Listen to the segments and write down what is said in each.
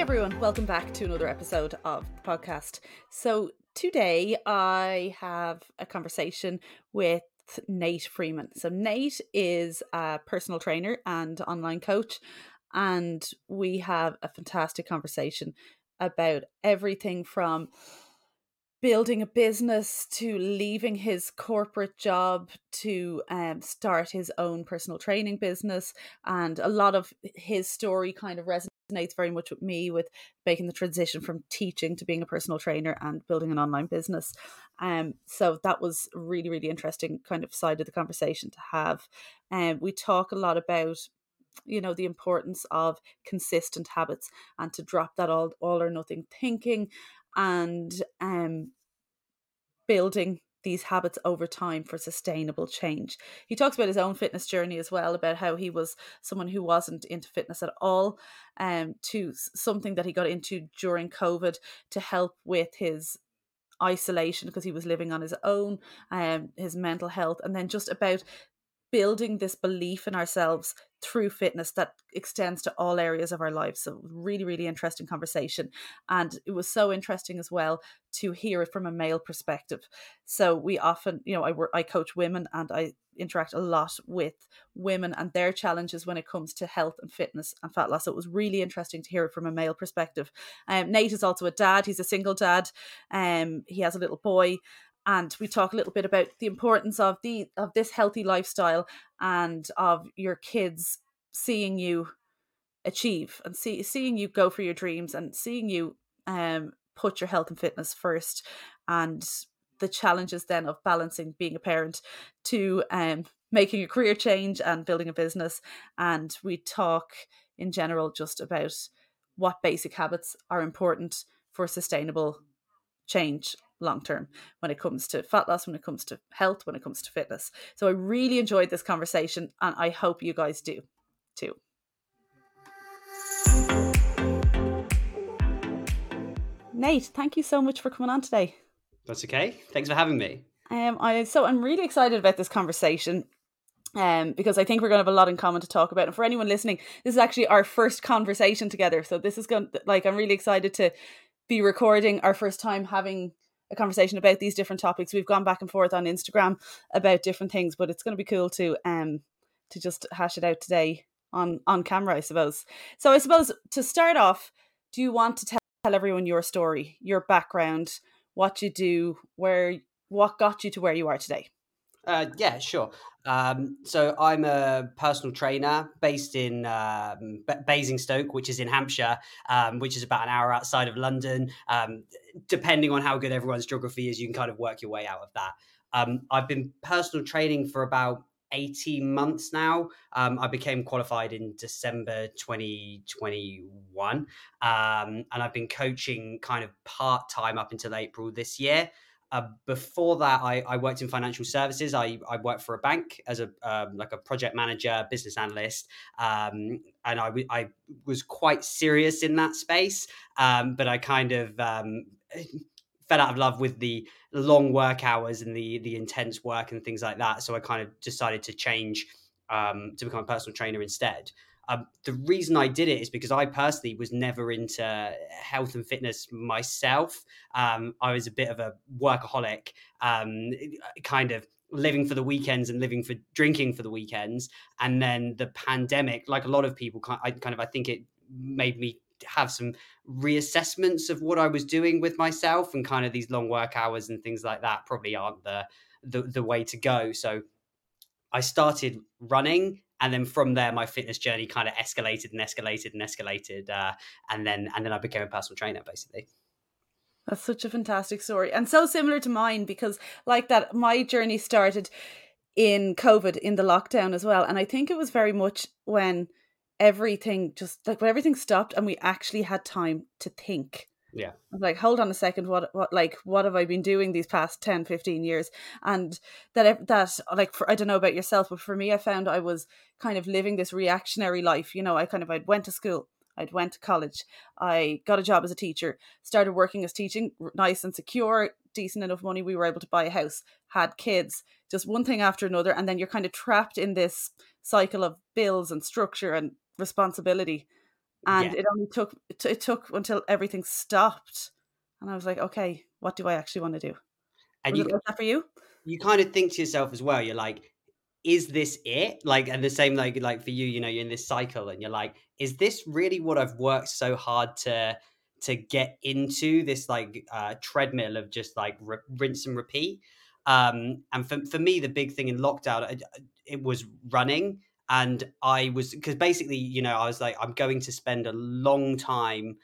Hey everyone, welcome back to another episode of the podcast. So, today I have a conversation with Nate Freeman. So, Nate is a personal trainer and online coach, and we have a fantastic conversation about everything from building a business to leaving his corporate job to um, start his own personal training business and a lot of his story kind of resonates very much with me with making the transition from teaching to being a personal trainer and building an online business. Um, so that was really really interesting kind of side of the conversation to have. And um, we talk a lot about you know the importance of consistent habits and to drop that all all or nothing thinking and um, building these habits over time for sustainable change. He talks about his own fitness journey as well, about how he was someone who wasn't into fitness at all, um, to something that he got into during COVID to help with his isolation because he was living on his own, um, his mental health, and then just about building this belief in ourselves through fitness that extends to all areas of our lives. So, really, really interesting conversation. And it was so interesting as well to hear it from a male perspective. So, we often, you know, I work, I coach women and I interact a lot with women and their challenges when it comes to health and fitness and fat loss. So, it was really interesting to hear it from a male perspective. Um, Nate is also a dad, he's a single dad, um, he has a little boy and we talk a little bit about the importance of the of this healthy lifestyle and of your kids seeing you achieve and see, seeing you go for your dreams and seeing you um put your health and fitness first and the challenges then of balancing being a parent to um making a career change and building a business. And we talk in general just about what basic habits are important for sustainable change long term when it comes to fat loss, when it comes to health, when it comes to fitness. So I really enjoyed this conversation and I hope you guys do too. Nate, thank you so much for coming on today. That's okay. Thanks for having me. Um, I so I'm really excited about this conversation um, because I think we're going to have a lot in common to talk about. And for anyone listening, this is actually our first conversation together. So this is going like I'm really excited to be recording our first time having a conversation about these different topics. We've gone back and forth on Instagram about different things, but it's going to be cool to um to just hash it out today on on camera, I suppose. So I suppose to start off, do you want to tell, tell everyone your story, your background, what you do, where what got you to where you are today? Uh, yeah, sure. Um, so I'm a personal trainer based in um, Basingstoke, which is in Hampshire, um, which is about an hour outside of London. Um, depending on how good everyone's geography is, you can kind of work your way out of that. Um, I've been personal training for about 18 months now. Um, I became qualified in December 2021. Um, and I've been coaching kind of part time up until April this year. Uh, before that, I, I, worked in financial services. I, I worked for a bank as a um, like a project manager, business analyst, um, and I, I was quite serious in that space. Um, but I kind of um, fell out of love with the long work hours and the the intense work and things like that. So I kind of decided to change um, to become a personal trainer instead. Um, the reason I did it is because I personally was never into health and fitness myself. Um, I was a bit of a workaholic, um, kind of living for the weekends and living for drinking for the weekends. And then the pandemic, like a lot of people, I kind of I think it made me have some reassessments of what I was doing with myself and kind of these long work hours and things like that probably aren't the the, the way to go. So I started running and then from there my fitness journey kind of escalated and escalated and escalated uh, and then and then i became a personal trainer basically. That's such a fantastic story and so similar to mine because like that my journey started in covid in the lockdown as well and i think it was very much when everything just like when everything stopped and we actually had time to think yeah like hold on a second what what like what have i been doing these past 10 15 years and that that like for i don't know about yourself but for me i found i was kind of living this reactionary life you know i kind of i went to school I'd went to college. I got a job as a teacher, started working as teaching, nice and secure, decent enough money. We were able to buy a house, had kids, just one thing after another. And then you're kind of trapped in this cycle of bills and structure and responsibility and Yeah. it only took it, it took until everything stopped, and I was like, okay, what do I actually want to do? And Was you like that for you? you kind of think to yourself as well, you're like, is this it? Like, and the same like like for you, you know, you're in this cycle and you're like, is this really what I've worked so hard to to get into this like uh, treadmill of just like re- rinse and repeat? Um, and for for me, the big thing in lockdown, it, it was running, and I was because basically, you know, I was like, I'm going to spend a long time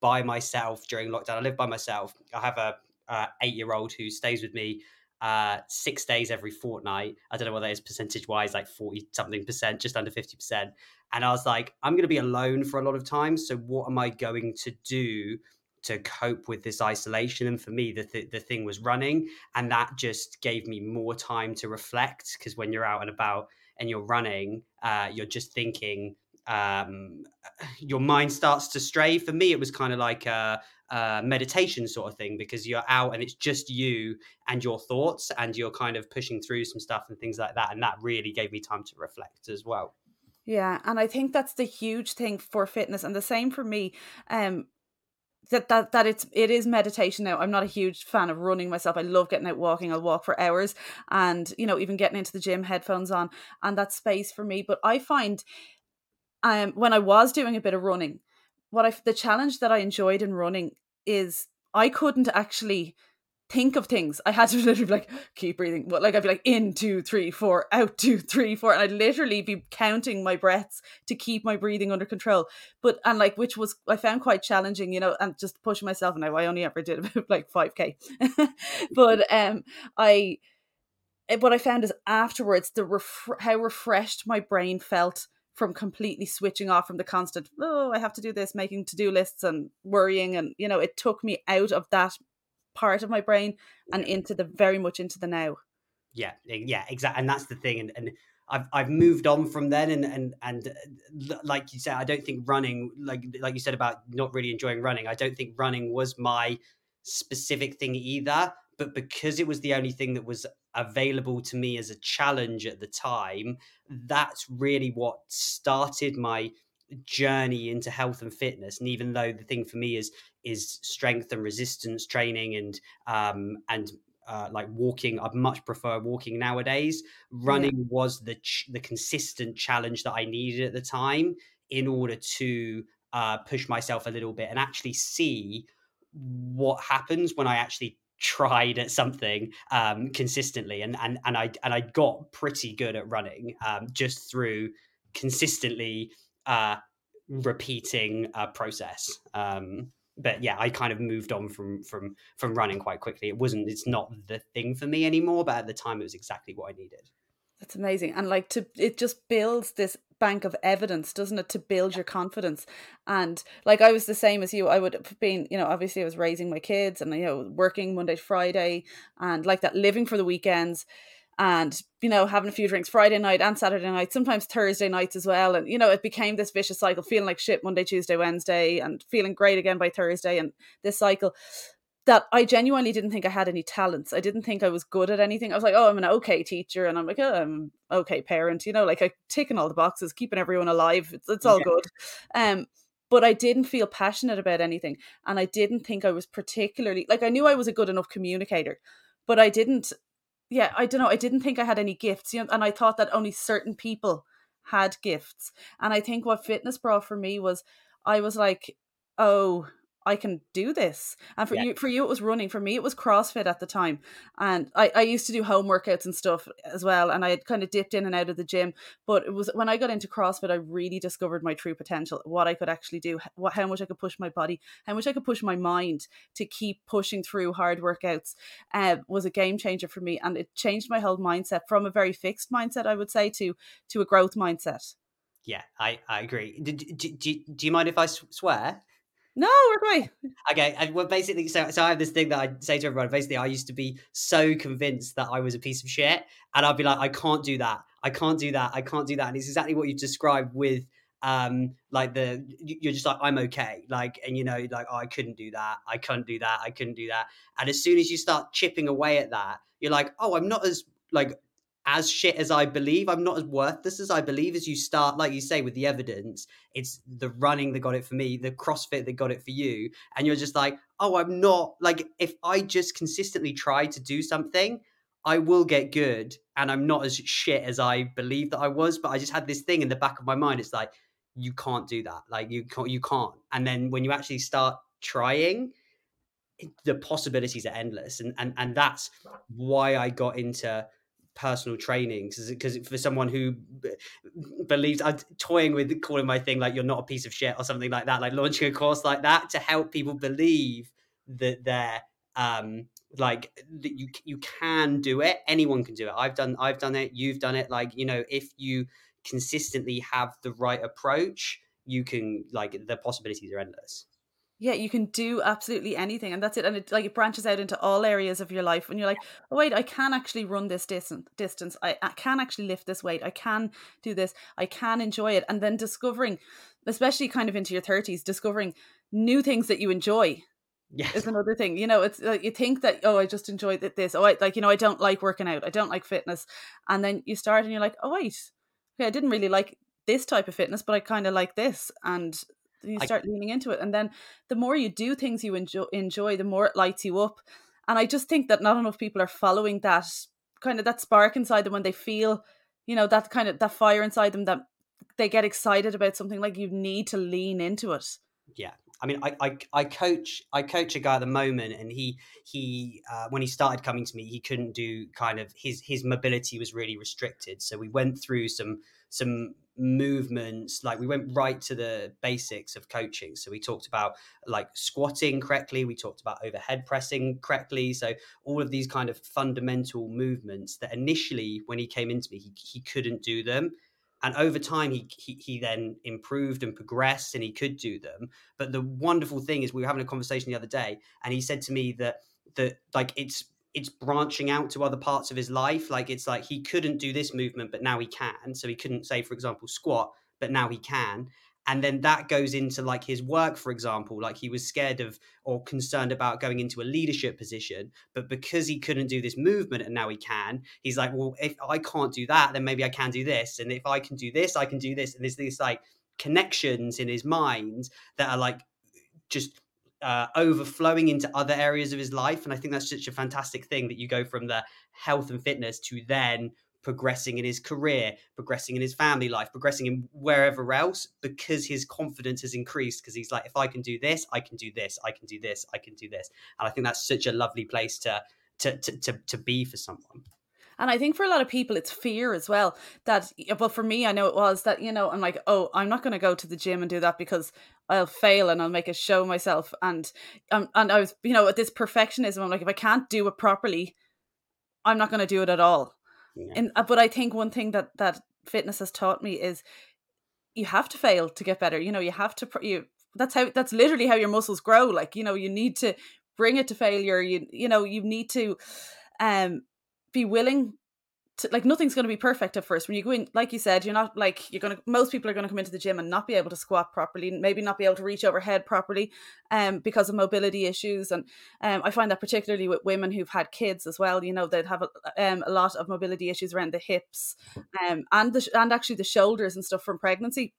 by myself during lockdown. I live by myself. I have a uh, eight year old who stays with me uh, six days every fortnight. I don't know what that is percentage wise, like 40 something percent, just under 50%. And I was like, I'm going to be alone for a lot of time. So, what am I going to do to cope with this isolation? And for me, the, th- the thing was running. And that just gave me more time to reflect because when you're out and about and you're running, uh, you're just thinking, um, your mind starts to stray. For me, it was kind of like a, a, meditation sort of thing because you're out and it's just you and your thoughts, and you're kind of pushing through some stuff and things like that. And that really gave me time to reflect as well. Yeah, and I think that's the huge thing for fitness, and the same for me. Um, that that that it's it is meditation now. I'm not a huge fan of running myself. I love getting out walking. I'll walk for hours, and you know even getting into the gym, headphones on, and that space for me. But I find, um, when I was doing a bit of running, what I the challenge that I enjoyed in running is I couldn't actually think of things. I had to literally be like, keep breathing. What like I'd be like in two, three, four, out two, three, four. And I'd literally be counting my breaths to keep my breathing under control. But and like which was I found quite challenging, you know, and just pushing myself. And I only ever did about like 5k. but um I eh, what I found is afterwards the ref- how refreshed my brain felt from completely switching off from the constant oh i have to do this making to-do lists and worrying and you know it took me out of that part of my brain and into the very much into the now. Yeah, yeah, exactly. And that's the thing. And, and I've I've moved on from then. And and and uh, like you said, I don't think running, like like you said about not really enjoying running. I don't think running was my specific thing either. But because it was the only thing that was available to me as a challenge at the time, that's really what started my journey into health and fitness. And even though the thing for me is is strength and resistance training and um and uh, like walking I'd much prefer walking nowadays running yeah. was the ch- the consistent challenge that i needed at the time in order to uh, push myself a little bit and actually see what happens when i actually tried at something um, consistently and and and I and I got pretty good at running um, just through consistently uh, repeating a process. Um, but yeah, I kind of moved on from from from running quite quickly. It wasn't it's not the thing for me anymore, but at the time it was exactly what I needed. That's amazing. And like to it just builds this bank of evidence, doesn't it, to build your confidence. And like I was the same as you. I would have been, you know, obviously I was raising my kids and you know, working Monday to Friday and like that living for the weekends and you know having a few drinks friday night and saturday night sometimes thursday nights as well and you know it became this vicious cycle feeling like shit monday tuesday wednesday and feeling great again by thursday and this cycle that i genuinely didn't think i had any talents i didn't think i was good at anything i was like oh i'm an okay teacher and i'm like oh i'm okay parent you know like i ticking all the boxes keeping everyone alive it's, it's all yeah. good um but I didn't feel passionate about anything. And I didn't think I was particularly like I knew I was a good enough communicator, but I didn't yeah, I don't know. I didn't think I had any gifts, you know, and I thought that only certain people had gifts. And I think what fitness brought for me was I was like, oh, I can do this. And for yeah. you, for you, it was running. For me, it was CrossFit at the time. And I, I used to do home workouts and stuff as well. And I had kind of dipped in and out of the gym. But it was when I got into CrossFit, I really discovered my true potential, what I could actually do, what, how much I could push my body, how much I could push my mind to keep pushing through hard workouts. Uh, was a game changer for me, and it changed my whole mindset from a very fixed mindset, I would say, to to a growth mindset. Yeah, I, I agree. Do, do, do, do you mind if I swear? No. Okay, and well, basically, so so I have this thing that I say to everyone. Basically, I used to be so convinced that I was a piece of shit, and I'd be like, I can't do that, I can't do that, I can't do that, and it's exactly what you described with um like the you're just like i'm okay. Like and you know like oh, i couldn't do that. I couldn't do that. I couldn't do that. And as soon as you start chipping away at that you're like oh i'm not as like as shit as I believe. I'm not as worthless as I believe. As you start, like you say, with the evidence, it's the running that got it for me, the CrossFit that got it for you, and you're just like, oh, I'm not like if I just consistently try to do something, I will get good, and I'm not as shit as I believe that I was. But I just had this thing in the back of my mind. It's like you can't do that. Like you can't, you can't. And then when you actually start trying, the possibilities are endless, and and and that's why I got into personal trainings because for someone who b- believes I'm toying with calling my thing like you're not a piece of shit or something like that, like launching a course like that to help people believe that they're um like that you you can do it anyone can do it. I've done i've done it you've done it like you know if you consistently have the right approach you can like the possibilities are endless yeah you can do absolutely anything and that's it and it like it branches out into all areas of your life and you're like oh wait i can actually run this distance distance. I, I can actually lift this weight. I can do this. I can enjoy it. And then discovering especially kind of into your 30s discovering new things that you enjoy yes. is another thing you know it's like you think that oh i just enjoy this. Oh I, like you know i don't like working out. I don't like fitness. And then you start and you're like oh wait. Okay i didn't really like this type of fitness but i kind of like this. And you start I, leaning into it and then the more you do things you enjoy enjoy the more it lights you up. And i just think that not enough people are following that kind of that spark inside them when they feel you know that kind of that fire inside them that they get excited about something like you need to lean into it. Yeah. I mean, I, I, I coach I coach a guy at the moment, and he he uh, when he started coming to me, he couldn't do kind of his his mobility was really restricted. So we went through some some movements like we went right to the basics of coaching. So we talked about like squatting correctly we talked about overhead pressing correctly. So all of these kind of fundamental movements that initially when he came into me he, he couldn't do them. And over time he, he, he then improved and progressed and he could do them. But the wonderful thing is we were having a conversation the other day and he said to me that that like it's it's branching out to other parts of his life. Like it's like he couldn't do this movement but now he can. So he couldn't say for example squat but now he can. And then that goes into like his work for example. Like he was scared of or concerned about going into a leadership position but because he couldn't do this movement and now he can he's like well if i can't do that then maybe i can do this. And if i can do this i can do this. And there's these like connections in his mind that are like just uh, overflowing into other areas of his life. And I think that's such a fantastic thing that you go from the health and fitness to then progressing in his career, progressing in his family life, progressing in wherever else because his confidence has increased. Because he's like, if I can do this, I can do this, I can do this, I can do this. And I think that's such a lovely place to to to to, to be for someone. And I think for a lot of people, it's fear as well. That, well, for me, I know it was that, you know, I'm like, oh, I'm not going to go to the gym and do that because I'll fail and I'll make a show myself. And, um, and I was, you know, at this perfectionism, I'm like, if I can't do it properly, I'm not going to do it at all. Yeah. And, uh, but I think one thing that, that fitness has taught me is you have to fail to get better. You know, you have to, you, that's how, that's literally how your muscles grow. Like, you know, you need to bring it to failure. You, you know, you need to, um, be willing to, like nothing's going to be perfect at first. When you go in like you said you're not like you're going to most people are going to come into the gym and not be able to squat properly maybe not be able to reach overhead properly um because of mobility issues. And um i find that particularly with women who've had kids as well you know they'd have a, um, a lot of mobility issues around the hips um and the and actually the shoulders and stuff from pregnancy.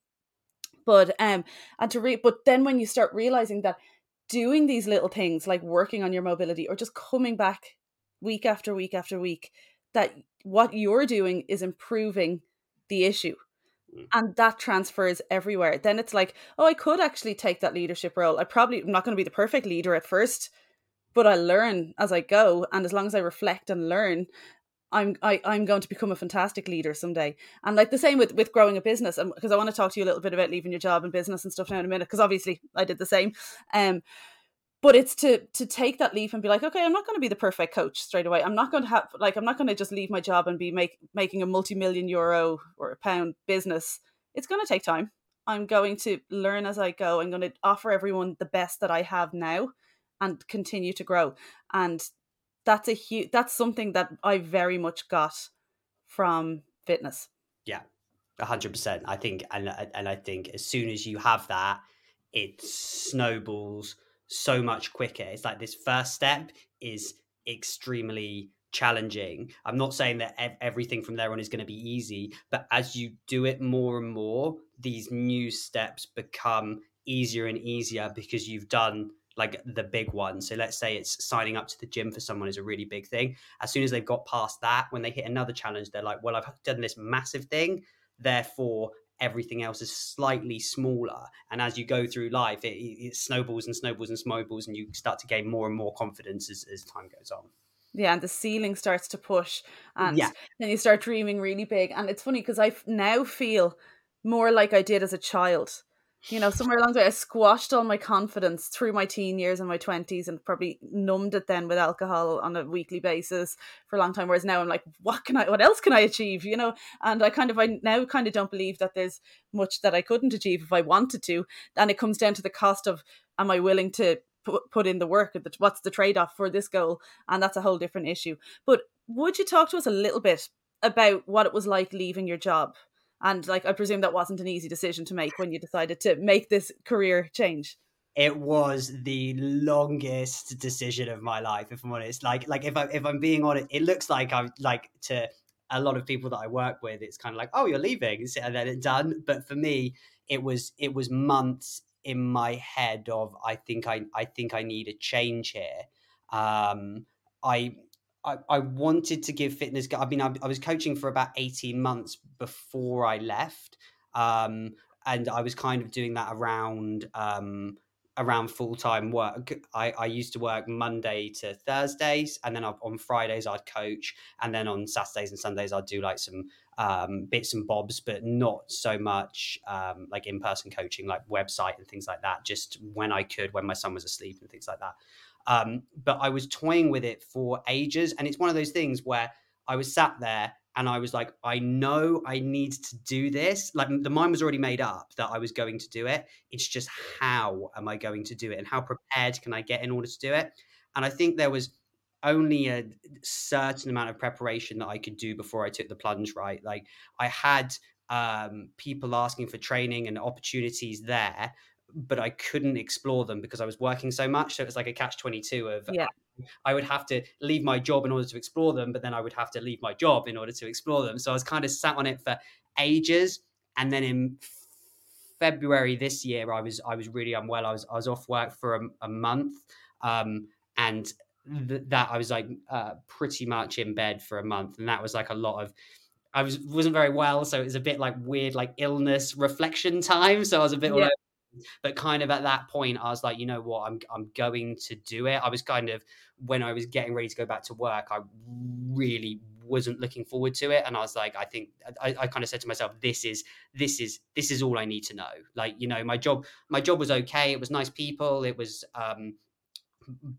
But um and to re but then when you start realizing that doing these little things like working on your mobility or just coming back week after week after week that what you're doing is improving the issue mm. and that transfers everywhere. Then it's like oh i could actually take that leadership role. I probably am not going to be the perfect leader at first but i learn as i go and as long as i reflect and learn i'm I, i'm going to become a fantastic leader someday. And like the same with with growing a business because i want to talk to you a little bit about leaving your job and business and stuff now in a minute because obviously i did the same. Um but it's to to take that leap and be like okay i'm not going to be the perfect coach straight away. I'm not going to have like i'm not going to just leave my job and be make, making a multi-million euro or a pound business. It's going to take time. I'm going to learn as i go. I'm going to offer everyone the best that i have now and continue to grow. And that's a huge that's something that i very much got from fitness. Yeah 100% i think and and i think as soon as you have that it snowballs so much quicker. It's like this first step is extremely challenging. I'm not saying that ev- everything from there on is going to be easy, but as you do it more and more, these new steps become easier and easier because you've done like the big one. So let's say it's signing up to the gym for someone is a really big thing. As soon as they've got past that, when they hit another challenge, they're like, well, I've done this massive thing. Therefore, everything else is slightly smaller. And as you go through life, it, it snowballs and snowballs and snowballs, and you start to gain more and more confidence as, as time goes on. Yeah, and the ceiling starts to push, and yeah. then you start dreaming really big. And it's funny because I now feel more like I did as a child you know, somewhere along the way, I squashed all my confidence through my teen years and my 20s and probably numbed it then with alcohol on a weekly basis for a long time. Whereas now I'm like, what can I, what else can I achieve? You know, and I kind of, I now kind of don't believe that there's much that I couldn't achieve if I wanted to. And it comes down to the cost of, am I willing to put, put in the work? What's the trade off for this goal? And that's a whole different issue. But would you talk to us a little bit about what it was like leaving your job? And like I presume that wasn't an easy decision to make when you decided to make this career change. It was the longest decision of my life, if I'm honest. Like, like if I if I'm being honest, it looks like I'm like to a lot of people that I work with, it's kind of like, oh, you're leaving, and then it's done. But for me, it was it was months in my head of I think I I think I need a change here. Um, I I, I wanted to give fitness. I mean, I, I, was coaching for about 18 months before I left. Um, and I was kind of doing that around um, around full time work. I, I used to work Monday to Thursdays, and then on Fridays I'd coach, and then on Saturdays and Sundays I'd do like some um, bits and bobs, but not so much um, like in person coaching, like website and things like that. Just when I could, when my son was asleep and things like that. Um, but I was toying with it for ages. And it's one of those things where I was sat there and I was like, I know I need to do this. Like the mind was already made up that I was going to do it. It's just how am I going to do it and how prepared can I get in order to do it? And I think there was only a certain amount of preparation that I could do before I took the plunge, right? Like I had um, people asking for training and opportunities there, but I couldn't explore them because I was working so much. So it was like a catch 22 of yeah. I would have to leave my job in order to explore them, but then I would have to leave my job in order to explore them. So I was kind of sat on it for ages. And then in February this year, I was I was really unwell. I was I was off work for a, a month, um, and th- that I was like uh, pretty much in bed for a month, and that was like a lot of. I was wasn't very well, so it was a bit like weird, like illness reflection time. So I was a bit yeah but kind of at that point i was like you know what? I'm i'm going to do it. I was kind of when i was getting ready to go back to work i really wasn't looking forward to it and i was like i think I, I kind of said to myself this is this is this is all i need to know. Like you know my job my job was okay it was nice people it was um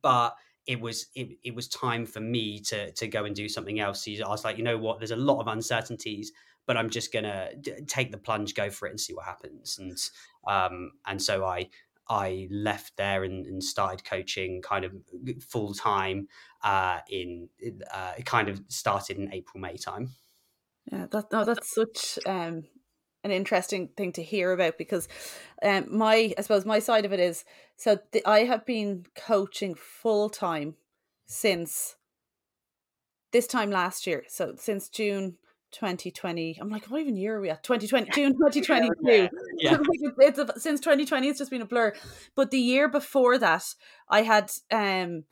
but it was it, it was time for me to to go and do something else. I was like you know what? There's a lot of uncertainties but I'm just gonna take the plunge, go for it, and see what happens. And um, and so I I left there and, and started coaching kind of full time. Uh, in uh, it kind of started in April May time. Yeah, that no, that's such um, an interesting thing to hear about because um, my I suppose my side of it is so the, I have been coaching full time since this time last year. So since June 2020 i'm like what even year are we at? 2020 june 2022 yeah, it's a, since 2020 it's just been a blur. But the year before that i had um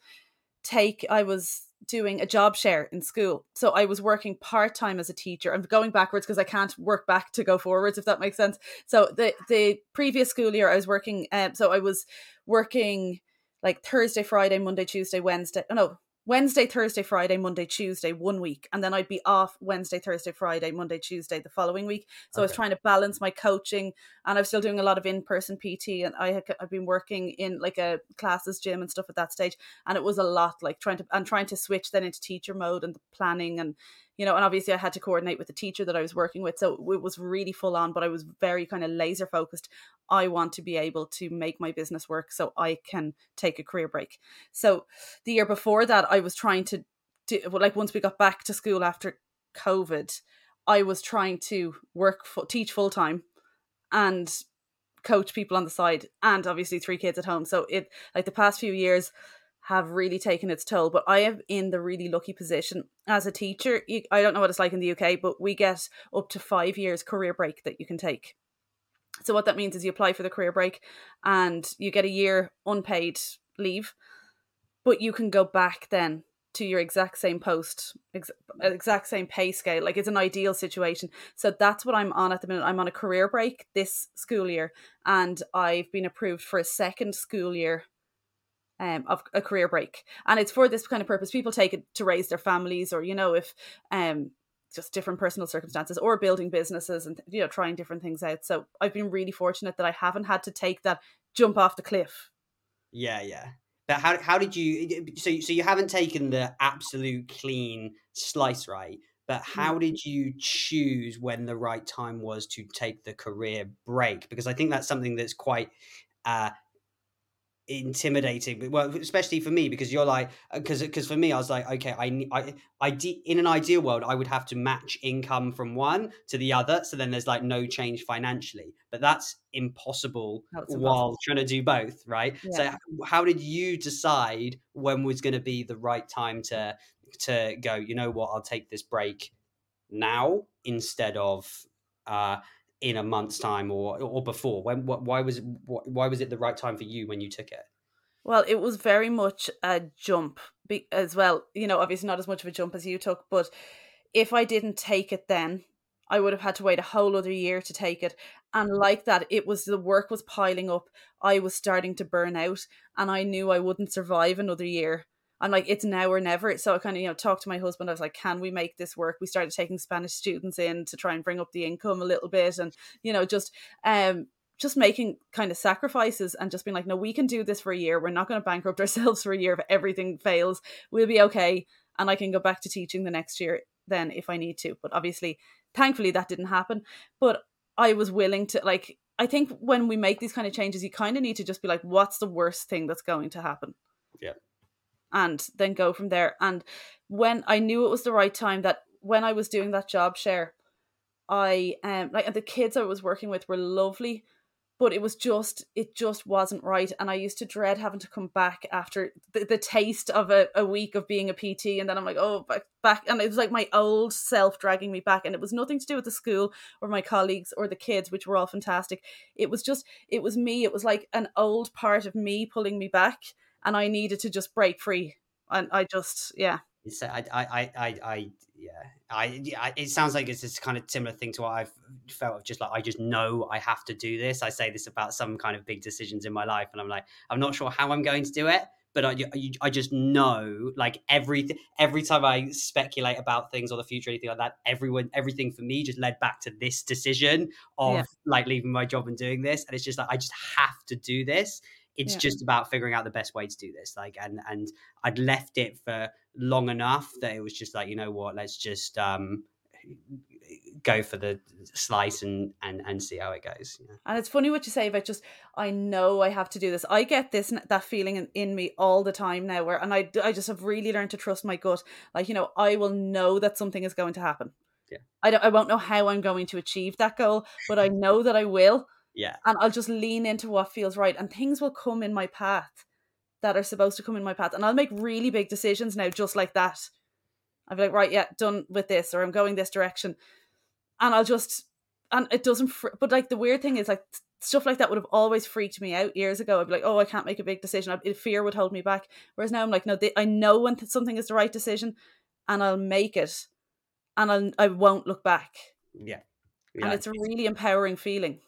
take i was doing a job share in school. So i was working part-time as a teacher. I'm going backwards because i can't work back to go forwards if that makes sense. So the the previous school year i was working um so i was working like thursday friday monday tuesday wednesday oh no Wednesday, Thursday, Friday, Monday, Tuesday, one week, and then I'd be off Wednesday, Thursday, Friday, Monday, Tuesday the following week. So okay. I was trying to balance my coaching, and I was still doing a lot of in person PT, and I had I've been working in like a classes gym and stuff at that stage, and it was a lot like trying to and trying to switch then into teacher mode and the planning and you know, and obviously I had to coordinate with the teacher that I was working with. So it was really full on, but I was very kind of laser focused. I want to be able to make my business work so I can take a career break. So the year before that, I was trying to do, like, once we got back to school after COVID, I was trying to work, for, teach full time and coach people on the side and obviously three kids at home. So it, like the past few years, have really taken its toll. But I am in the really lucky position as a teacher. I don't know what it's like in the UK, but we get up to five years career break that you can take. So what that means is you apply for the career break and you get a year unpaid leave, but you can go back then to your exact same post, ex- exact same pay scale. Like it's an ideal situation. So that's what I'm on at the minute. I'm on a career break this school year, and I've been approved for a second school year um, of a career break. And it's for this kind of purpose. People take it to raise their families, or you know, if um, just different personal circumstances, or building businesses, and you know, trying different things out. So I've been really fortunate that I haven't had to take that jump off the cliff. Yeah, yeah. But how how did you? So so you haven't taken the absolute clean slice right. But how did you choose when the right time was to take the career break? Because I think that's something that's quite uh, intimidating well especially for me because you're like because uh, because for me i was like okay i i i in an ideal world i would have to match income from one to the other so then there's like no change financially but that's impossible, that's impossible. while trying to do both right yeah. so how did you decide when was going to be the right time to to go you know what i'll take this break now instead of uh in a month's time or or before? When what, why was it, why was it the right time for you when you took it? Well, it was very much a jump as well. You know, obviously not as much of a jump as you took, but if I didn't take it then, I would have had to wait a whole other year to take it. And like that, it was the work was piling up. I was starting to burn out, and I knew I wouldn't survive another year. I'm like, it's now or never. So I kind of, you know, talked to my husband. I was like, can we make this work? We started taking Spanish students in to try and bring up the income a little bit and, you know, just um just making kind of sacrifices and just being like, no, we can do this for a year. We're not going to bankrupt ourselves for a year if everything fails. We'll be okay. And I can go back to teaching the next year then if I need to. But obviously, thankfully, that didn't happen. But I was willing to, like, I think when we make these kind of changes, you kind of need to just be like, what's the worst thing that's going to happen? Yeah and then go from there. And when I knew it was the right time, that when I was doing that job share, I um like and the kids I was working with were lovely, but it was just it just wasn't right. And I used to dread having to come back after the, the taste of a, a week of being a PT, and then I'm like, oh back back, and it was like my old self dragging me back, and it was nothing to do with the school or my colleagues or the kids, which were all fantastic. It was just it was me. It was like an old part of me pulling me back and I needed to just break free. And I just, yeah. It's, uh, I, I, I, I, yeah, I, I, it sounds like it's this kind of similar thing to what I've felt of just like, I just know I have to do this. I say this about some kind of big decisions in my life, and I'm like, I'm not sure how I'm going to do it, but I, I just know like everything every time i speculate about things or the future anything like that everyone everything for me just led back to this decision of yeah. like leaving my job and doing this and it's just like i just have to do this it's yeah. just about figuring out the best way to do this like and and i'd left it for long enough that it was just like you know what? Let's just um go for the slice and and and see how it goes yeah. and it's funny what you say about just i know i have to do this. I get this that feeling in, in me all the time now where and i i just have really learned to trust my gut. Like you know i will know that something is going to happen. Yeah. I don't i won't know how i'm going to achieve that goal but i know that i will yeah. And I'll just lean into what feels right and things will come in my path that are supposed to come in my path. And I'll make really big decisions now just like that. I'll be like, right, yeah, done with this, or I'm going this direction. And I'll just, and it doesn't, fr- but like the weird thing is like stuff like that would have always freaked me out years ago. I'd be like, oh, I can't make a big decision. I, fear would hold me back. Whereas now I'm like, no, they, I know when th- something is the right decision and I'll make it and I'll, I won't look back. Yeah. yeah. And it's a really empowering feeling.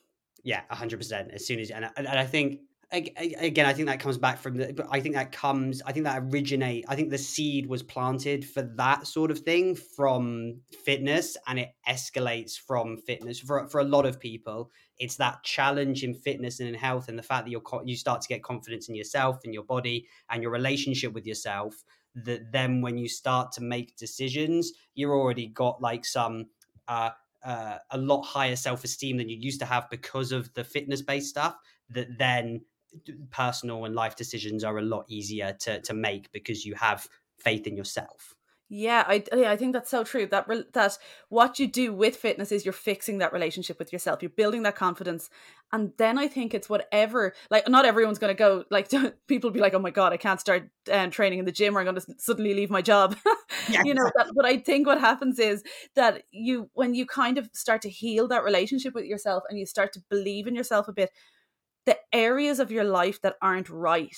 Yeah, hundred percent. As soon as and, and I think again, I think that comes back from the. I think that comes. I think that originate. I think the seed was planted for that sort of thing from fitness, and it escalates from fitness for for a lot of people. It's that challenge in fitness and in health, and the fact that you you start to get confidence in yourself and your body and your relationship with yourself. That then, when you start to make decisions, you're already got like some uh, uh, a lot higher self esteem than you used to have because of the fitness based stuff, that then personal and life decisions are a lot easier to, to make because you have faith in yourself. Yeah, I yeah, I think that's so true. That that what you do with fitness is you're fixing that relationship with yourself. You're building that confidence, and then I think it's whatever. Like, not everyone's going to go. Like, people be like, "Oh my god, I can't start um, training in the gym, or I'm going to suddenly leave my job." Yeah. you know. That, but I think what happens is that you, when you kind of start to heal that relationship with yourself, and you start to believe in yourself a bit, the areas of your life that aren't right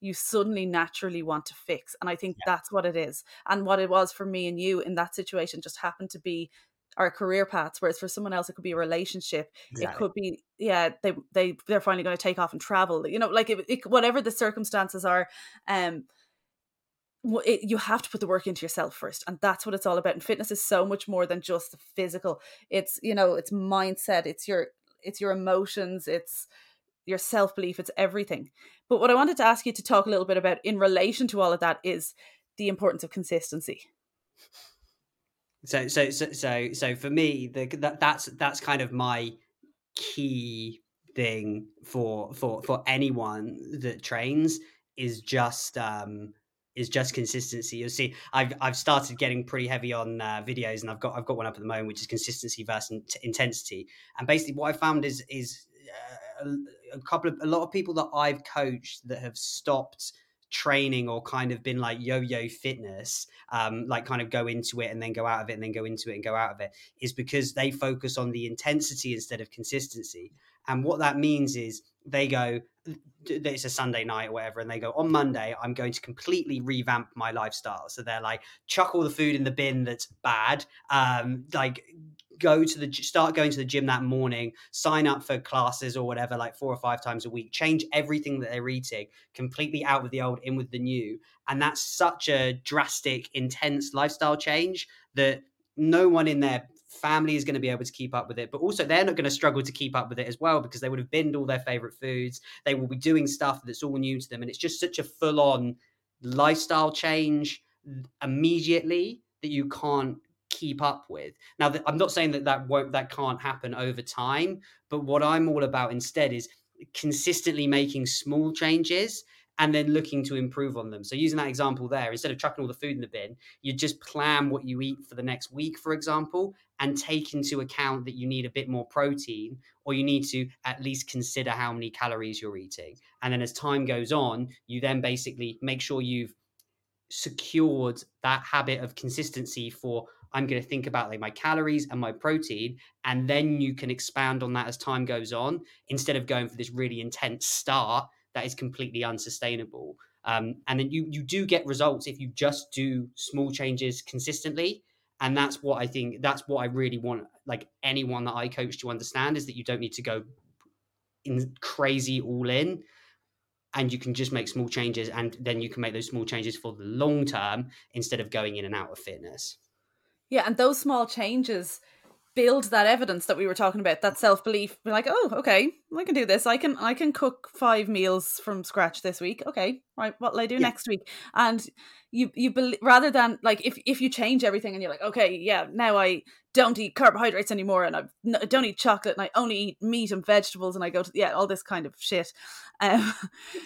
you suddenly naturally want to fix. And I think yeah. that's what it is. And what it was for me and you in that situation just happened to be our career paths whereas for someone else it could be a relationship exactly. it could be yeah they they they're finally going to take off and travel you know like it, it, whatever the circumstances are um it, you have to put the work into yourself first and that's what it's all about and fitness is so much more than just the physical it's you know it's mindset it's your it's your emotions it's your self belief, it's everything. But what I wanted to ask you to talk a little bit about in relation to all of that is the importance of consistency. So, so, so, so, so for me, the, that, that's that's kind of my key thing for for for anyone that trains is just um is just consistency. You'll see, I've I've started getting pretty heavy on uh, videos, and I've got I've got one up at the moment, which is consistency versus intensity. And basically, what I found is is uh, a couple of a lot of people that I've coached that have stopped training or kind of been like yo-yo fitness um like kind of go into it and then go out of it and then go into it and go out of it is because they focus on the intensity instead of consistency. And what that means is they go it's a sunday night or whatever and they go on monday i'm going to completely revamp my lifestyle. So they're like chuck all the food in the bin that's bad um like go to the start going to the gym that morning, sign up for classes or whatever, like four or five times a week, change everything that they're eating completely out with the old, in with the new. And that's such a drastic, intense lifestyle change that no one in their family is going to be able to keep up with it. But also they're not going to struggle to keep up with it as well because they would have binned all their favorite foods. They will be doing stuff that's all new to them. And it's just such a full-on lifestyle change immediately that you can't keep up with. Now, I'm not saying that that won't that can't happen over time, but what I'm all about instead is consistently making small changes and then looking to improve on them. So using that example there, instead of chucking all the food in the bin, you just plan what you eat for the next week, for example, and take into account that you need a bit more protein or you need to at least consider how many calories you're eating. And then as time goes on, you then basically make sure you've secured that habit of consistency for I'm going to think about like my calories and my protein, and then you can expand on that as time goes on instead of going for this really intense start that is completely unsustainable. Um, and then you you do get results if you just do small changes consistently, and that's what I think. That's what I really want. Like anyone that I coach to understand is that you don't need to go in crazy all in and you can just make small changes and then you can make those small changes for the long term instead of going in and out of fitness yeah, and those small changes build that evidence that we were talking about, that self belief. Be like, oh, okay, I can do this. I can I can cook five meals from scratch this week. Okay, right, what'll I do yeah. next week? And you you believe rather than like if if you change everything and you're like, okay, yeah, now I don't eat carbohydrates anymore and I don't eat chocolate and I only eat meat and vegetables and I go to yeah all this kind of shit. Um,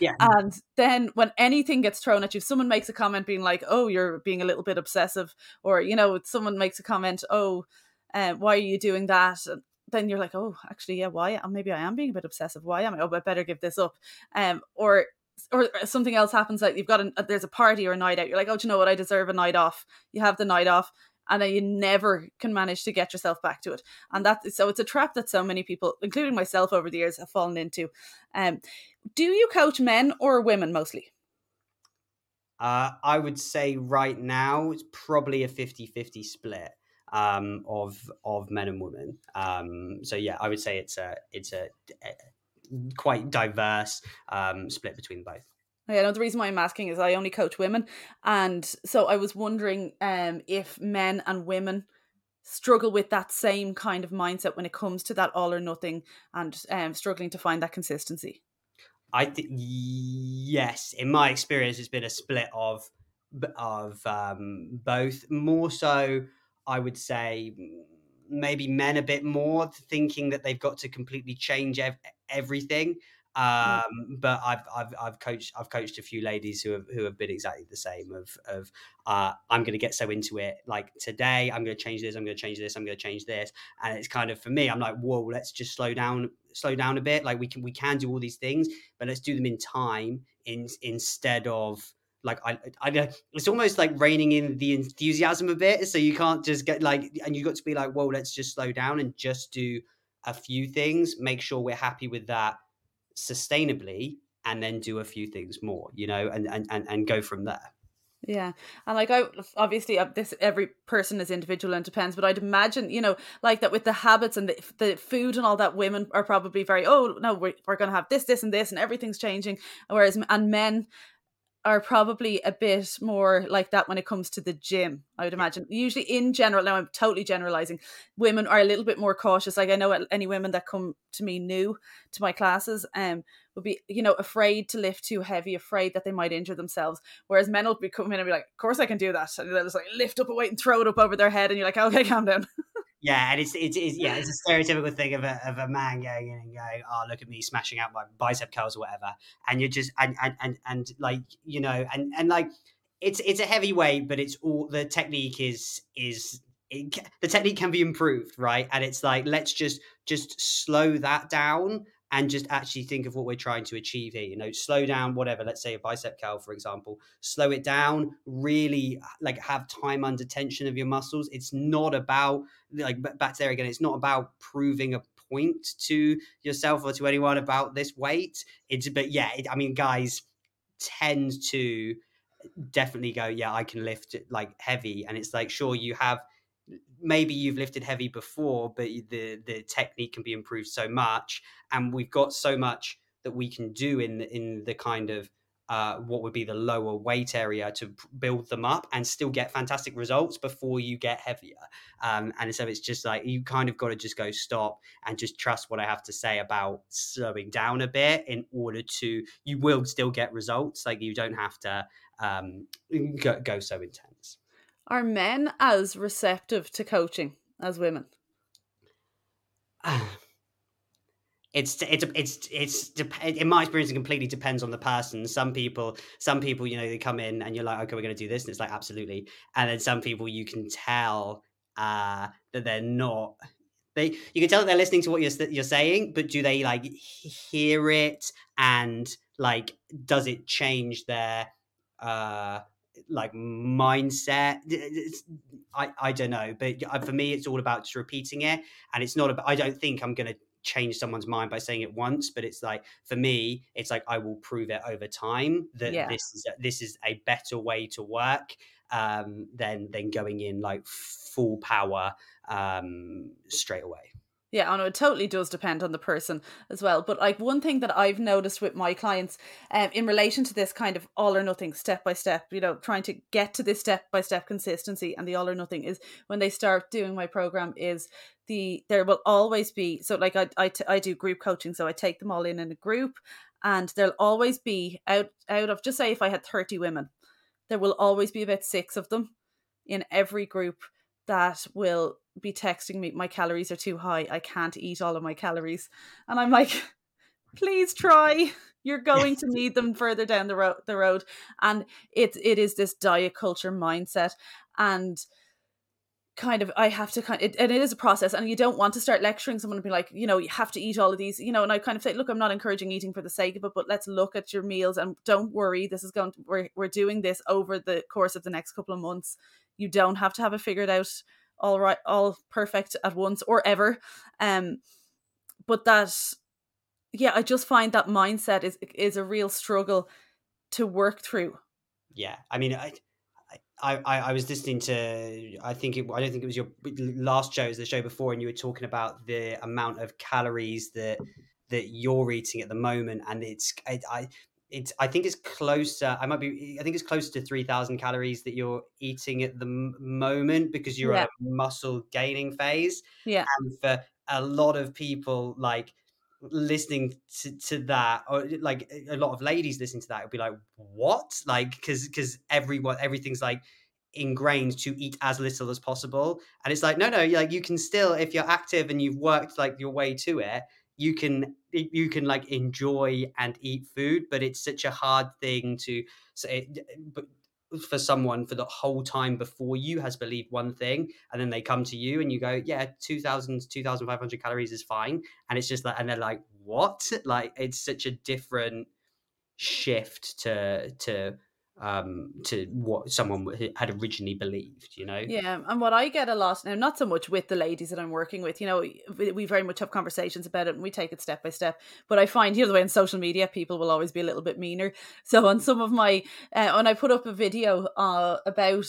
yeah. And then when anything gets thrown at you, someone makes a comment being like, "Oh, you're being a little bit obsessive," or you know, someone makes a comment, "Oh, uh, why are you doing that?" And then you're like, "Oh, actually, yeah, why? Uh, maybe I am being a bit obsessive. Why am I? Oh, I better give this up." Um, or or something else happens like you've got a there's a party or a night out you're like oh do you know what i deserve a night off you have the night off and you never can manage to get yourself back to it and that so it's a trap that so many people including myself over the years have fallen into um do you coach men or women mostly uh, I would say right now it's probably a 50-50 split um, of of men and women. Um, so yeah, I would say it's a it's a, a quite diverse um, split between both. Yeah, the reason why I'm asking is I only coach women, and so I was wondering um, if men and women struggle with that same kind of mindset when it comes to that all or nothing and um, struggling to find that consistency. I think yes, in my experience, it's been a split of of um, both. More so, I would say maybe men a bit more thinking that they've got to completely change ev- everything Um, but I've, I've I've coached I've coached a few ladies who have who have been exactly the same of of uh, I'm going to get so into it like today I'm going to change this I'm going to change this I'm going to change this. And it's kind of for me I'm like whoa let's just slow down slow down a bit. Like we can we can do all these things but let's do them in time in instead of like I, I it's almost like reining in the enthusiasm a bit so you can't just get like and you got to be like whoa let's just slow down and just do a few things make sure we're happy with that sustainably and then do a few things more you know and and and, and go from there. Yeah, and like I obviously uh, this every person is individual and depends, but I'd imagine you know like that with the habits and the, the food and all that, women are probably very oh no we're we're gonna have this this and this and everything's changing, whereas and men are probably a bit more like that when it comes to the gym. I would imagine. Usually, in general, now I'm totally generalizing. Women are a little bit more cautious. Like I know any women that come to me new to my classes, um, would be you know afraid to lift too heavy, afraid that they might injure themselves. Whereas men will be coming in and be like, "Of course I can do that," and they'll just like lift up a weight and throw it up over their head, and you're like, "Okay, calm down." Yeah, and it's, it's, it's yeah, it's a stereotypical thing of a, of a man going in and going, "Oh, look at me smashing out my bicep curls or whatever," and you're just and and and, and like you know, and and like it's it's a heavy weight, but it's all the technique is is it, the technique can be improved, right? And it's like let's just just slow that down and just actually think of what we're trying to achieve here. You know, slow down, whatever. Let's say a bicep curl, for example. Slow it down. Really, like have time under tension of your muscles. It's not about like back there again. It's not about proving a point to yourself or to anyone about this weight. It's but yeah, it, I mean, guys tend to definitely go, yeah, I can lift it like heavy, and it's like sure you have maybe you've lifted heavy before, but the the technique can be improved so much, and we've got so much that we can do in in the kind of uh, what would be the lower weight area to build them up and still get fantastic results before you get heavier. Um, and so it's just like you kind of got to just go stop and just trust what I have to say about slowing down a bit in order to you will still get results. Like you don't have to um, go, go so intense. Are men as receptive to coaching as women? it's it's it's it's in my experience it completely depends on the person some people some people you know they come in and you're like okay we're going to do this and it's like absolutely and then some people you can tell uh that they're not they you can tell that they're listening to what you're you're saying but do they like hear it and like does it change their uh like mindset i i don't know but uh, for me it's all about just repeating it and it's not about i don't think i'm going to change someone's mind by saying it once but it's like for me it's like i will prove it over time that yeah. this is a, this is a better way to work um than than going in like full power um straight away yeah, I know it totally does depend on the person as well. But like one thing that I've noticed with my clients, um, in relation to this kind of all or nothing, step by step, you know, trying to get to this step by step consistency and the all or nothing is when they start doing my program is the there will always be so like I I, t- I do group coaching, so I take them all in in a group, and there'll always be out out of just say if I had thirty women, there will always be about six of them in every group that will be texting me my calories are too high. I can't eat all of my calories. And i'm like please try. You're going to need them further down the road the road. And it it is this diet culture mindset and kind of I have to kind of, it, and it is a process and you don't want to start lecturing someone and be like you know you have to eat all of these you know and I kind of say look I'm not encouraging eating for the sake of it but let's look at your meals and don't worry. This is going to, we're, we're doing this over the course of the next couple of months you don't have to have it figured out all right all perfect at once or ever um but that yeah i just find that mindset is is a real struggle to work through. Yeah i mean i I, I, was listening to I think it, I don't think it was your last show, it was the show before, and you were talking about the amount of calories that that you're eating at the moment, and it's I, I it's I think it's closer. I might be. I think it's closer to three thousand calories that you're eating at the m- moment because you're yeah. at a muscle gaining phase. Yeah, and for a lot of people, like listening to, to that, or like a lot of ladies listening to that, would be like, "What?" Like because because everyone everything's like ingrained to eat as little as possible and it's like no no like you can still if you're active and you've worked like your way to it you can you can like enjoy and eat food but it's such a hard thing to say eh, eh, but for someone for the whole time before you has believed one thing and then they come to you and you go yeah 2000 2500 calories is fine and it's just like and they're like what? Like it's such a different shift to to um to what someone had originally believed you know yeah and what i get a lot now not so much with the ladies that i'm working with you know we very much have conversations about it and we take it step by step but i find you know the way in social media people will always be a little bit meaner so on some of my uh, when i put up a video uh, about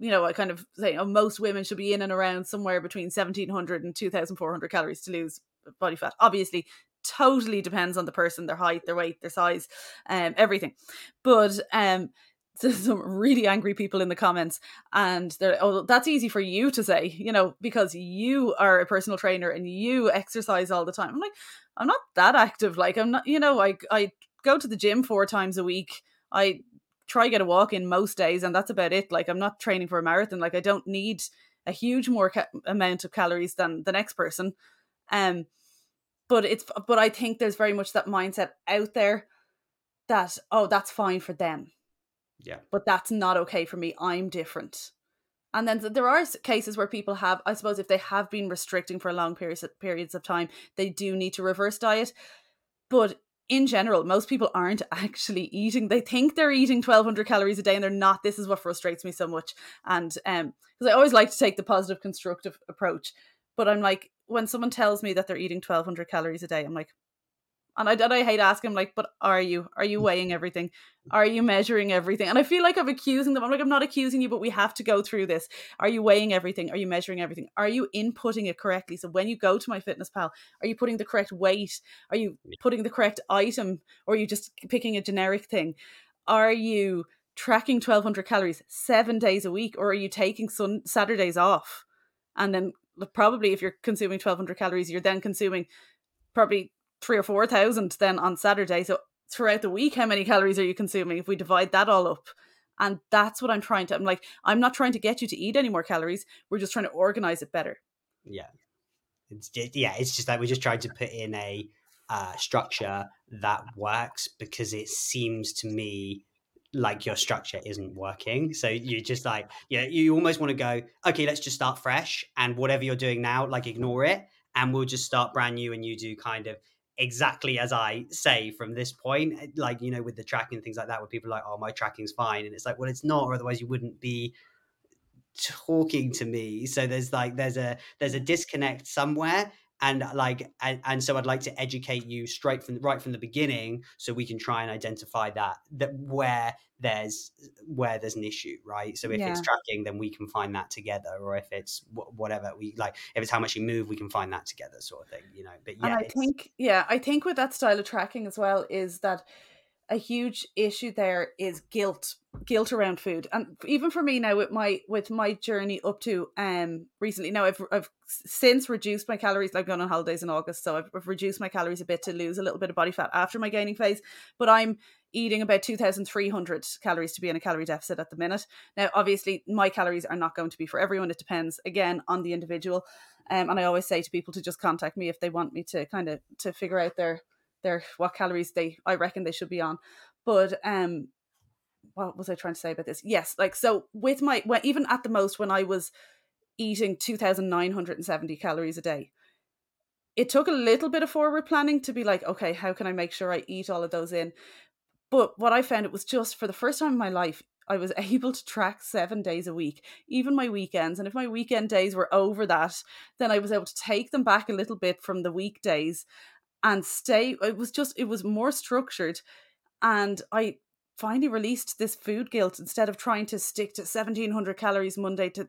you know, I kind of say oh, most women should be in and around somewhere between 1700 and 2400 calories to lose body fat. Obviously, totally depends on the person, their height, their weight, their size, um, everything. But um, there's some really angry people in the comments, and they're oh, that's easy for you to say, you know, because you are a personal trainer and you exercise all the time. I'm like, I'm not that active. Like, I'm not, you know, I I go to the gym four times a week. I try get a walk in most days, and that's about it. Like, I'm not training for a marathon. Like, I don't need a huge more ca- amount of calories than the next person. Um, but it's but I think there's very much that mindset out there that oh that's fine for them. Yeah. But that's not okay for me. I'm different. And then there are cases where people have, I suppose, if they have been restricting for long periods periods of time, they do need to reverse diet. But in general, most people aren't actually eating. They think they're eating 1200 calories a day and they're not. This is what frustrates me so much. And um because I always like to take the positive constructive approach, but I'm like when someone tells me that they're eating 1200 calories a day, I'm like, and I, and I hate asking, like, but are you? Are you weighing everything? Are you measuring everything? And I feel like I'm accusing them. I'm like, I'm not accusing you, but we have to go through this. Are you weighing everything? Are you measuring everything? Are you inputting it correctly? So when you go to my fitness pal, are you putting the correct weight? Are you putting the correct item? Or are you just picking a generic thing? Are you tracking 1200 calories seven days a week? Or are you taking sun Saturdays off? And then probably if you're consuming 1200 calories, you're then consuming probably three or 4,000 then on Saturday. So throughout the week, how many calories are you consuming if we divide that all up? And that's what I'm trying to, I'm like, I'm not trying to get you to eat any more calories. We're just trying to organize it better. Yeah. It's just, yeah, it's just like we're just trying to put in a uh, structure that works because it seems to me like your structure isn't working. So you just like, yeah, you almost want to go, okay, let's just start fresh and whatever you're doing now, like ignore it and we'll just start brand new and you do kind of exactly as I say from this point, eh, like, you know, with the tracking and things like that, where people are like, oh, my tracking's fine. And it's like, well, it's not, or otherwise you wouldn't be talking to me. So there's like, there's a, there's a disconnect somewhere and like and, and, so i'd like to educate you straight from right from the beginning so we can try and identify that that where there's where there's an issue right so if yeah. it's tracking then we can find that together or if it's whatever we like if it's how much you move we can find that together sort of thing you know but yeah and i think yeah i think with that style of tracking as well is that a huge issue there is guilt guilt around food. And even for me now with my with my journey up to um recently now i've, I've since reduced my calories i've gone on holidays in august so I've, I've reduced my calories a bit to lose a little bit of body fat after my gaining phase but i'm eating about 2300 calories to be in a calorie deficit at the minute. Now obviously my calories are not going to be for everyone. It depends again on the individual. Um, and i always say to people to just contact me if they want me to kind of to figure out their their what calories they I reckon they should be on. But um what was I trying to say about this? Yes, like so with my when even at the most when I was eating 2970 calories a day it took a little bit of forward planning to be like okay how can i make sure i eat all of those in but what i found it was just for the first time in my life i was able to track seven days a week even my weekends and if my weekend days were over that then i was able to take them back a little bit from the weekdays and stay it was just it was more structured and i finally released this food guilt instead of trying to stick to 1700 calories monday to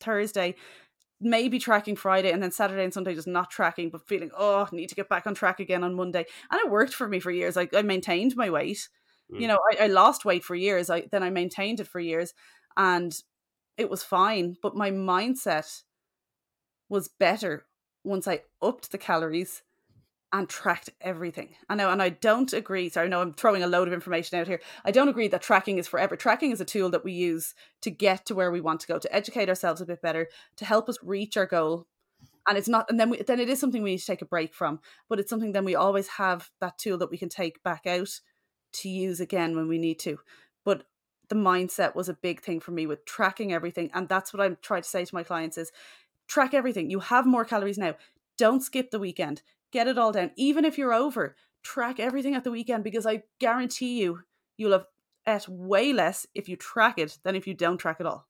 thursday maybe tracking friday and then saturday and sunday just not tracking but feeling oh I need to get back on track again on monday and it worked for me for years i, I maintained my weight mm. you know I, I lost weight for years i then i maintained it for years and it was fine but my mindset was better once i upped the calories and tracked everything. I know, and I don't agree. Sorry, no, I'm throwing a load of information out here. I don't agree that tracking is forever. Tracking is a tool that we use to get to where we want to go, to educate ourselves a bit better, to help us reach our goal. and it's not and then we, then it is something we need to take a break from but it's something then we always have that tool that we can take back out to use again when we need to but the mindset was a big thing for me with tracking everything and that's what i'm trying to say to my clients is track everything you have more calories now don't skip the weekend get it all down even if you're over track everything at the weekend because i guarantee you you'll have ate way less if you track it than if you don't track it all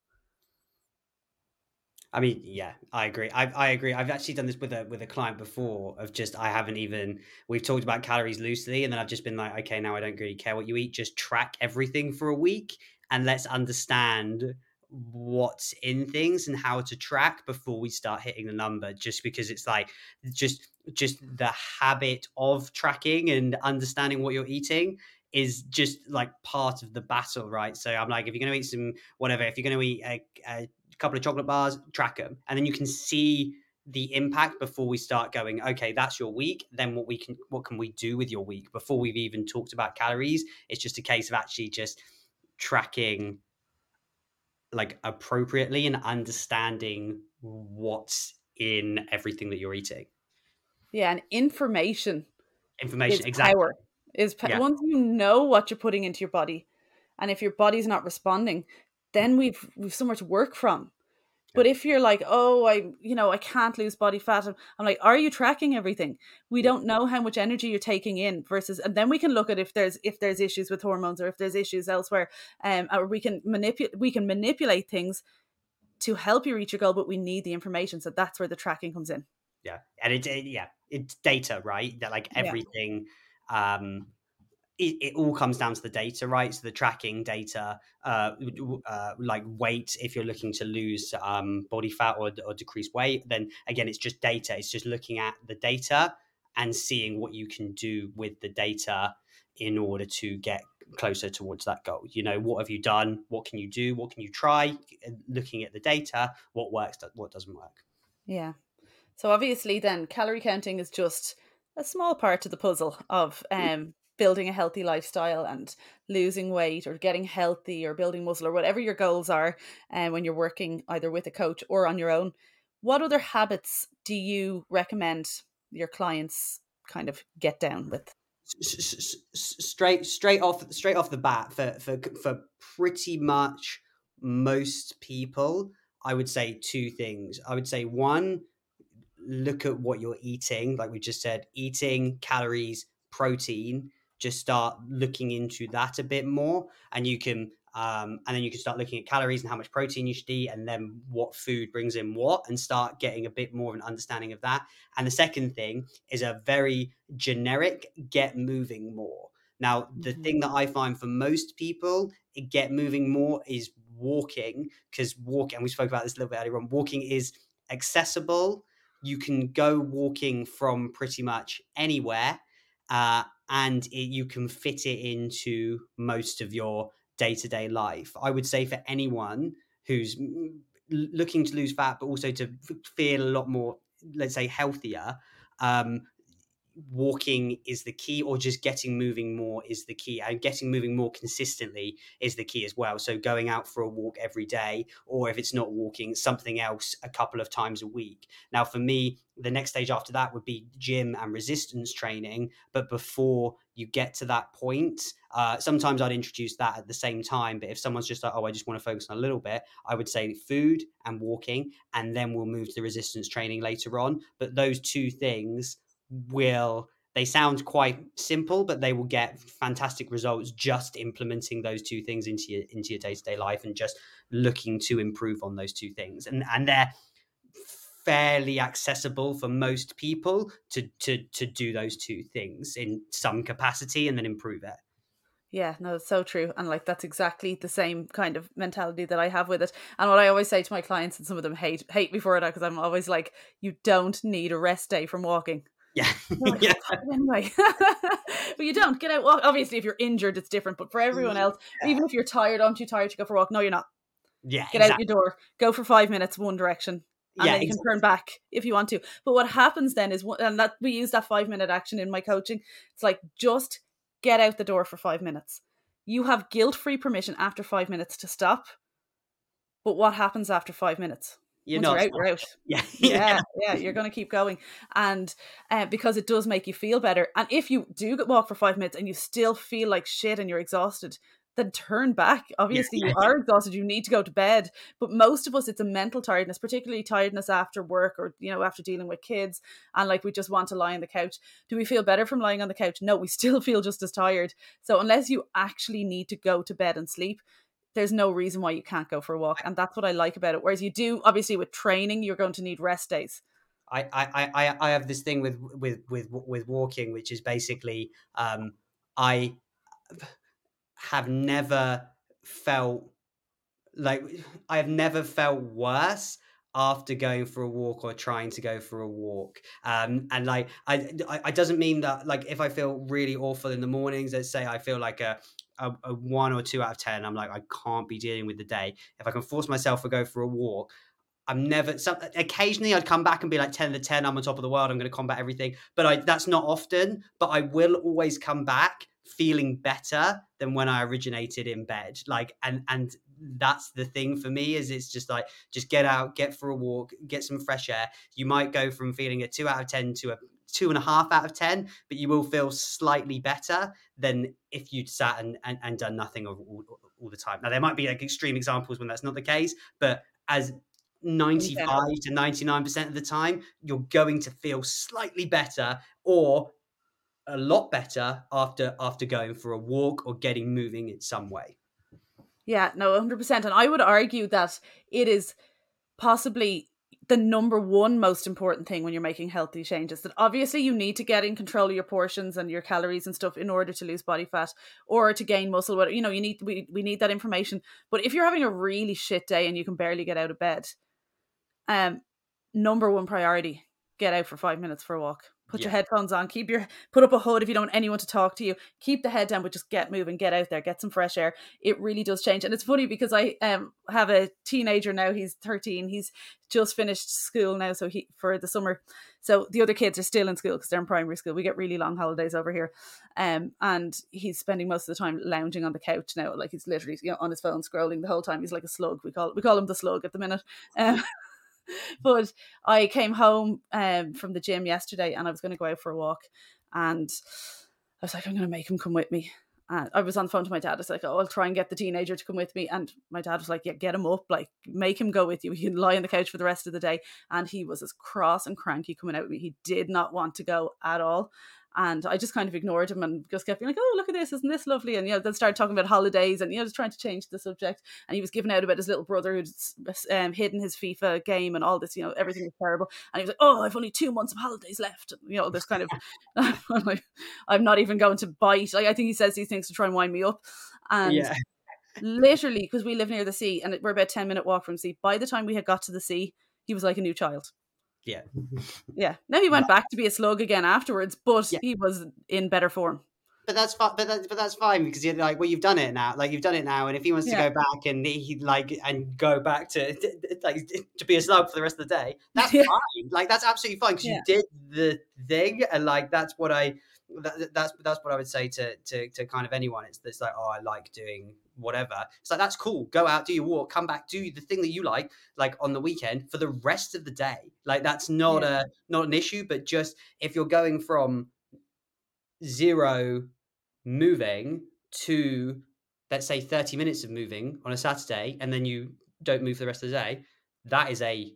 I mean, yeah, I agree. I, I agree. I've actually done this with a with a client before. Of just, I haven't even. We've talked about calories loosely, and then I've just been like, okay, now I don't really care what you eat. Just track everything for a week, and let's understand what's in things and how to track before we start hitting the number. Just because it's like, just just the habit of tracking and understanding what you're eating is just like part of the battle, right? So I'm like, if you're going to eat some whatever, if you're going to eat a, a couple of chocolate bars, track them, and then you can see the impact before we start going okay that's your week then what we can what can we do with your week before we've even talked about calories it's just a case of actually just tracking like appropriately and understanding what's in everything that you're eating yeah and information information exactly power is pa- yeah. once you know what you're putting into your body and if your body's not responding then we've we've somewhere to work from. But if you're like, oh, I, you know, I can't lose body fat, I'm like, are you tracking everything? We don't know how much energy you're taking in versus, and then we can look at if there's if there's issues with hormones or if there's issues elsewhere, um, or we can manipulate we can manipulate things to help you reach your goal. But we need the information, so that's where the tracking comes in. Yeah, and it, it yeah, it's data, right? That like everything. Yeah. um it, it, all comes down to the data, right? So the tracking data, uh, uh, like weight, if you're looking to lose um, body fat or, or decrease weight, then again, it's just data. It's just looking at the data and seeing what you can do with the data in order to get closer towards that goal. You know, what have you done? What can you do? What can you try? Looking at the data, what works, what doesn't work. Yeah. So obviously, then calorie counting is just a small part of the puzzle of mm. um, building a healthy lifestyle and losing weight or getting healthy or building muscle or whatever your goals are and uh, when you're working either with a coach or on your own what other habits do you recommend your clients kind of get down with? Straight straight off straight off the bat for for for pretty much most people i would say two things. I would say one look at what you're eating. Like we just said eating calories protein just start looking into that a bit more and you can um, and then you can start looking at calories and how much protein you should eat and then what food brings in what and start getting a bit more of an understanding of that. And the second thing is a very generic get moving more. Now the mm-hmm. thing that i find for most people get moving more is walking because walking and we spoke about this a little bit earlier on walking is accessible. You can go walking from pretty much anywhere uh, and it, you can fit it into most of your day to day life. I would say for anyone who's looking to lose fat, but also to feel a lot more, let's say, healthier, um, walking is the key or just getting moving more is the key and getting moving more consistently is the key as well. So going out for a walk every day or if it's not walking something else a couple of times a week. Now for me the next stage after that would be gym and resistance training but before you get to that point uh, sometimes i'd introduce that at the same time but if someone's just like oh i just want to focus on a little bit i would say food and walking and then we'll move to the resistance training later on. But those two things will they sound quite simple, but they will get fantastic results just implementing those two things into your into your day to day life and just looking to improve on those two things. And and they're fairly accessible for most people to to to do those two things in some capacity and then improve it. Yeah, no, it's so true. And like that's exactly the same kind of mentality that I have with it. And what I always say to my clients, and some of them hate hate me for it because I'm always like, you don't need a rest day from walking. Yeah. Like, yeah. Anyway, but you don't get out. Walk. Obviously, if you're injured, it's different. But for everyone mm, else, yeah. even if you're tired, I'm too tired to go for a walk. No, you're not. Yeah. Get exactly. out your door. Go for five minutes one direction. And yeah, then you exactly. can turn back if you want to. But what happens then is, and that we use that five minute action in my coaching. It's like just get out the door for five minutes. You have guilt free permission after five minutes to stop. But what happens after five minutes? You're Once you're out, you're out. Yeah, yeah, yeah, you're going to keep going, and uh, because it does make you feel better. And if you do walk for five minutes and you still feel like shit and you're exhausted, then turn back. Obviously, you are exhausted. You need to go to bed. But most of us, it's a mental tiredness, particularly tiredness after work or you know after dealing with kids, and like we just want to lie on the couch. Do we feel better from lying on the couch? No, we still feel just as tired. So unless you actually need to go to bed and sleep, there's no reason why you can't go for a walk, and that's what I like about it. Whereas you do, obviously, with training, you're going to need rest days. I, I, I, I have this thing with with with with walking, which is basically um, I have never felt like I have never felt worse after going for a walk or trying to go for a walk um and like I, I i doesn't mean that like if i feel really awful in the mornings let's say i feel like a a, a one or two out of ten i'm like i can't be dealing with the day if i can force myself to go for a walk I'm never. So uh, occasionally, I'd come back and be like ten to ten. I'm on top of the world. I'm going to combat everything. But I, that's not often. But I will always come back feeling better than when I originated in bed. Like, and and that's the thing for me is it's just like just get out, get for a walk, get some fresh air. You might go from feeling a two out of ten to a two and a half out of ten, but you will feel slightly better than if you'd sat and, and, and done nothing all, all, the time. Now there might be like extreme examples when that's not the case, but as 95 to 99% of the time, you're going to feel slightly better or a lot better after after going for a walk or getting moving in some way. Yeah, no, 100%. And I would argue that it is possibly the number one most important thing when you're making healthy changes that obviously you need to get in control of your portions and your calories and stuff in order to lose body fat or to gain muscle whatever you know you need we, we need that information. But if you're having a really shit day and you can barely get out of bed um number one priority get out for five minutes for a walk. Put yeah. your headphones on. Keep your put up a hood if you don't want anyone to talk to you. Keep the head down but just get moving. Get out there. Get some fresh air. It really does change. And it's funny because i um have a teenager now. He's 13 he's just finished school now so he for the summer. So the other kids are still in school because they're in primary school. We get really long holidays over here. Um and he's spending most of the time lounging on the couch now. Like he's literally you know on his phone scrolling the whole time. He's like a slug. We call we call him the slug at the minute. Um but I came home um, from the gym yesterday and I was going to go out for a walk. And I was like, I'm going to make him come with me. And I was on the phone to my dad. I was like, oh, I'll try and get the teenager to come with me. And my dad was like, yeah, get him up. Like, make him go with you. He can lie on the couch for the rest of the day. And he was as cross and cranky coming out with me. He did not want to go at all. And I just kind of ignored him and just kept being like, oh, look at this, isn't this lovely? And, you know, then started talking about holidays and, you know, just trying to change the subject. And he was giving out about his little brother who'd um, hidden his FIFA game and all this, you know, everything was terrible. And he was like, oh, I've only two months of holidays left. And, you know, this kind of, I'm, like, I'm not even going to bite. Like, I think he says these things to try and wind me up. And yeah. literally, because we live near the sea and we're about 10 minute walk from sea, by the time we had got to the sea, he was like a new child. Yeah. yeah. Now he went back to be a slug again afterwards, but yeah. he was in better form. But that's fine. But that's but that's fine because you're like, well, you've done it now. Like you've done it now, and if he wants yeah. to go back and he like and go back to like to be a slug for the rest of the day, that's yeah. fine. Like that's absolutely fine because you did the thing, and like that's what I that, that's that's what I would say to to to kind of anyone. It's it's like, oh, I like doing whatever. It's like that's cool. Go out, do your walk, come back, do the thing that you like, like on the weekend for the rest of the day. Like that's not yeah. a not an issue, but just if you're going from zero moving to let's say 30 minutes of moving on a Saturday and then you don't move for the rest of the day, that is a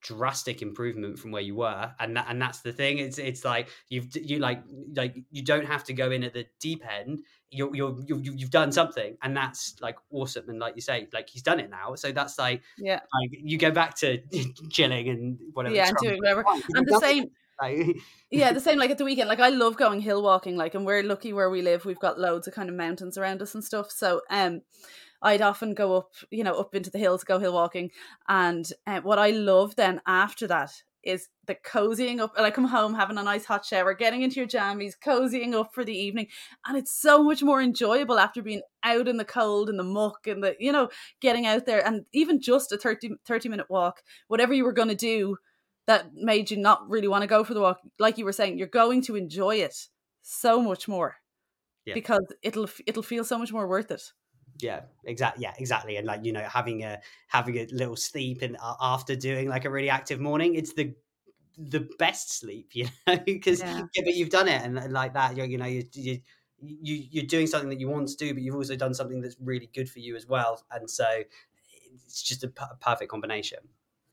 drastic improvement from where you were and that and that's the thing it's it's like you've you like like you don't have to go in at the deep end you're you're you've, you've done something and that's like awesome and like you say like he's done it now so that's like yeah. like you go back to chilling and whatever yeah and doing whatever. And the same like, yeah the same like at the weekend like i love going hill walking like and we're lucky where we live we've got loads of kind of mountains around us and stuff so um I'd often go up, you know, up into the hills, go hill walking. And uh, what I love then after that is the cozying up. Like I come home, having a nice hot shower, getting into your jammies, cozying up for the evening. And it's so much more enjoyable after being out in the cold and the muck and the, you know, getting out there. And even just a 30, 30 minute walk, whatever you were going to do that made you not really want to go for the walk, like you were saying, you're going to enjoy it so much more. Yeah. Because it'll it'll feel so much more worth it yeah exactly yeah exactly and like you know having a having a little sleep and uh, after doing like a really active morning it's the the best sleep you know because yeah. yeah. but you've done it and, and like that you're, you know you, you you you're doing something that you want to do but you've also done something that's really good for you as well and so it's just a, p- a perfect combination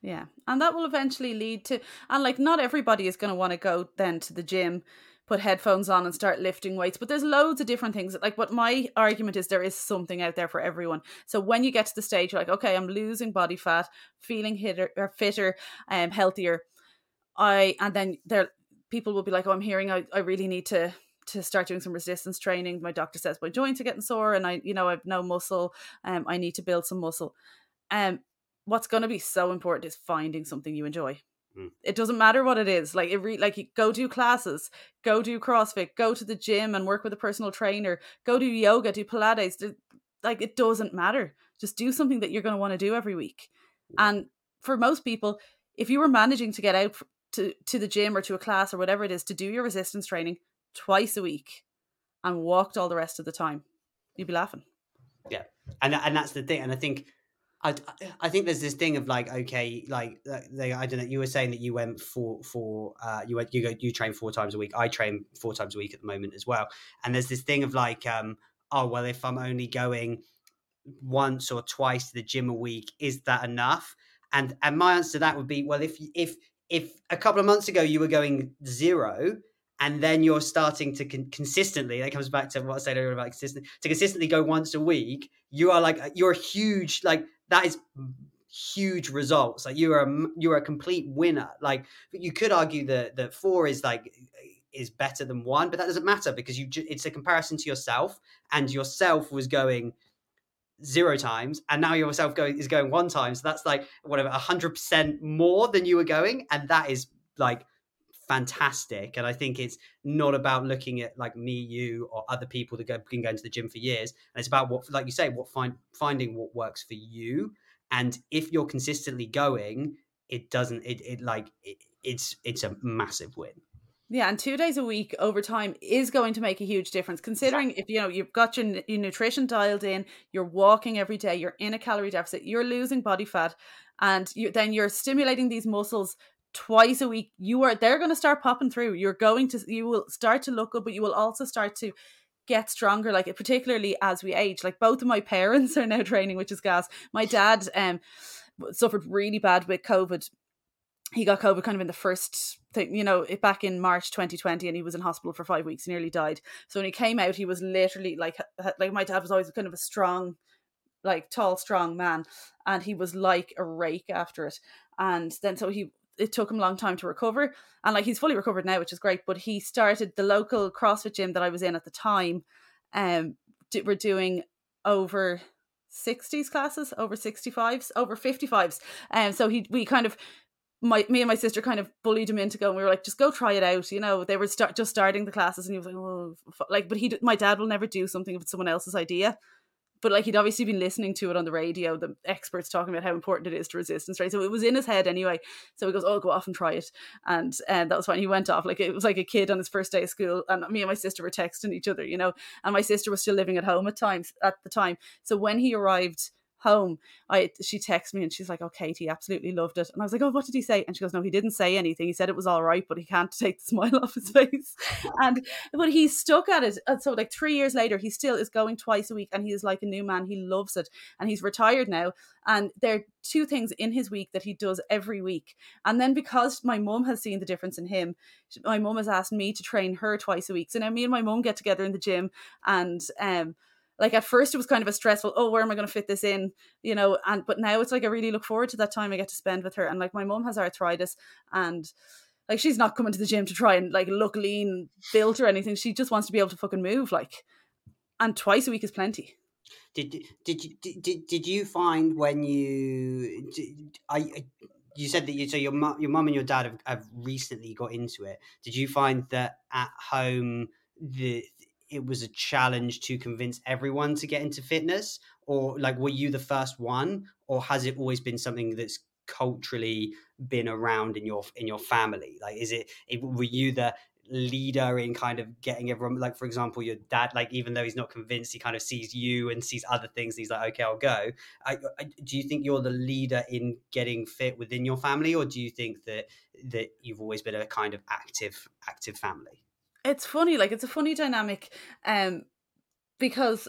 yeah and that will eventually lead to and like not everybody is going to want to go then to the gym put headphones on and start lifting weights. But there's loads of different things. Like what my argument is there is something out there for everyone. So when you get to the stage you're like, okay, I'm losing body fat, feeling hitter or fitter, um, healthier. I and then there people will be like, Oh, I'm hearing I, I really need to to start doing some resistance training. My doctor says my joints are getting sore and I, you know, I've no muscle. Um, I need to build some muscle. Um, what's going to be so important is finding something you enjoy. Mm. It doesn't matter what it is. Like it re- like go do classes, go do CrossFit, go to the gym and work with a personal trainer, go do yoga, do Pilates. Do, like it doesn't matter. Just do something that you're going to want to do every week. And for most people, if you were managing to get out to to the gym or to a class or whatever it is to do your resistance training twice a week and walked all the rest of the time, you'd be laughing. Yeah, and and that's the thing. And I think I, I think there's this thing of like okay like they, I don't know you were saying that you went for for uh, you went you go you train four times a week. I train four times a week at the moment as well. And there's this thing of like um oh well if I'm only going once or twice to the gym a week is that enough? And and my answer to that would be well if if if a couple of months ago you were going zero and then you're starting to con- consistently that comes back to what i said earlier about consistent to consistently go once a week you are like you're a huge like that is huge results. Like you are a, you're a complete winner. Like you could argue that that four is like is better than one but that doesn't matter because you it's a comparison to yourself and yourself was going zero times and now yourself going is going one time. So that's like whatever 100% more than you were going and that is like fantastic. And I think it's not about looking at like me, you, or other people that go, been going to the gym for years. And it's about what, like you say, what find finding what works for you. And if you're consistently going, it doesn't. It it like it, it's it's a massive win. Yeah, and two days a week over time is going to make a huge difference. Considering if you know you've got your, your nutrition dialed in, you're walking every day, you're in a calorie deficit, you're losing body fat, and you then you're stimulating these muscles twice a week you are they're going to start popping through. You're going to you will start to look good but you will also start to get stronger like particularly as we age. Like both of my parents are now training which is gas. My dad um suffered really bad with covid. He got covid kind of in the first thing you know back in march 2020 and he was in hospital for five weeks nearly died. So when he came out he was literally like like my dad was always kind of a strong like tall strong man and he was like a rake after it. And then so he it took him a long time to recover and like he's fully recovered now which is great but he started the local crossfit gym that i was in at the time um we're doing over 60s classes over 65s over 55s and um, so he we kind of my me and my sister kind of bullied him into going. We were like, just go try it out. You know, they were start just starting the classes, and he was like, oh, like, but he, my dad will never do something if it's someone else's idea but like he'd obviously been listening to it on the radio, the experts talking about how important it is to resistance, right? So it was in his head anyway. So he goes, "Oh, go off and try it," and and that was when he went off. Like it was like a kid on his first day of school, and me and my sister were texting each other, you know, and my sister was still living at home at times at the time. So when he arrived home, I she texted me and she's like, "Oh, Katie, absolutely loved it." And I was like, "Oh, what did he say?" And she goes, "No, he didn't say anything. He said it was all right, but he can't take the smile off his face." and but he's stuck at it. And so, like three years later, he still is going twice a week, and he is like a new man. He loves it, and he's retired now. And there are two things in his week that he does every week. And then because my mum has seen the difference in him, my mum has asked me to train her twice a week. So now me and my mum get together in the gym and um like at first it was kind of a stressful oh where am i going to fit this in? You know and but now it's like i really look forward to that time i get to spend with her and like my mom has arthritis and like she's not coming to the gym to try and like look lean built or anything she just wants to be able to fucking move like and twice a week is plenty. Did did you did, did you find when you did, I you said that you so your mom your mom and your dad have, have recently got into it. Did you find that at home the it was a challenge to convince everyone to get into fitness? Or like were you the first one? Or has it always been something that's culturally been around in your in your family? Like is it, it were you the leader in kind of getting everyone like for example your dad like even though he's not convinced he kind of sees you and sees other things he's like okay i'll go. I, I, do you think you're the leader in getting fit within your family? Or do you think that that you've always been a kind of active active family it's funny like it's a funny dynamic um because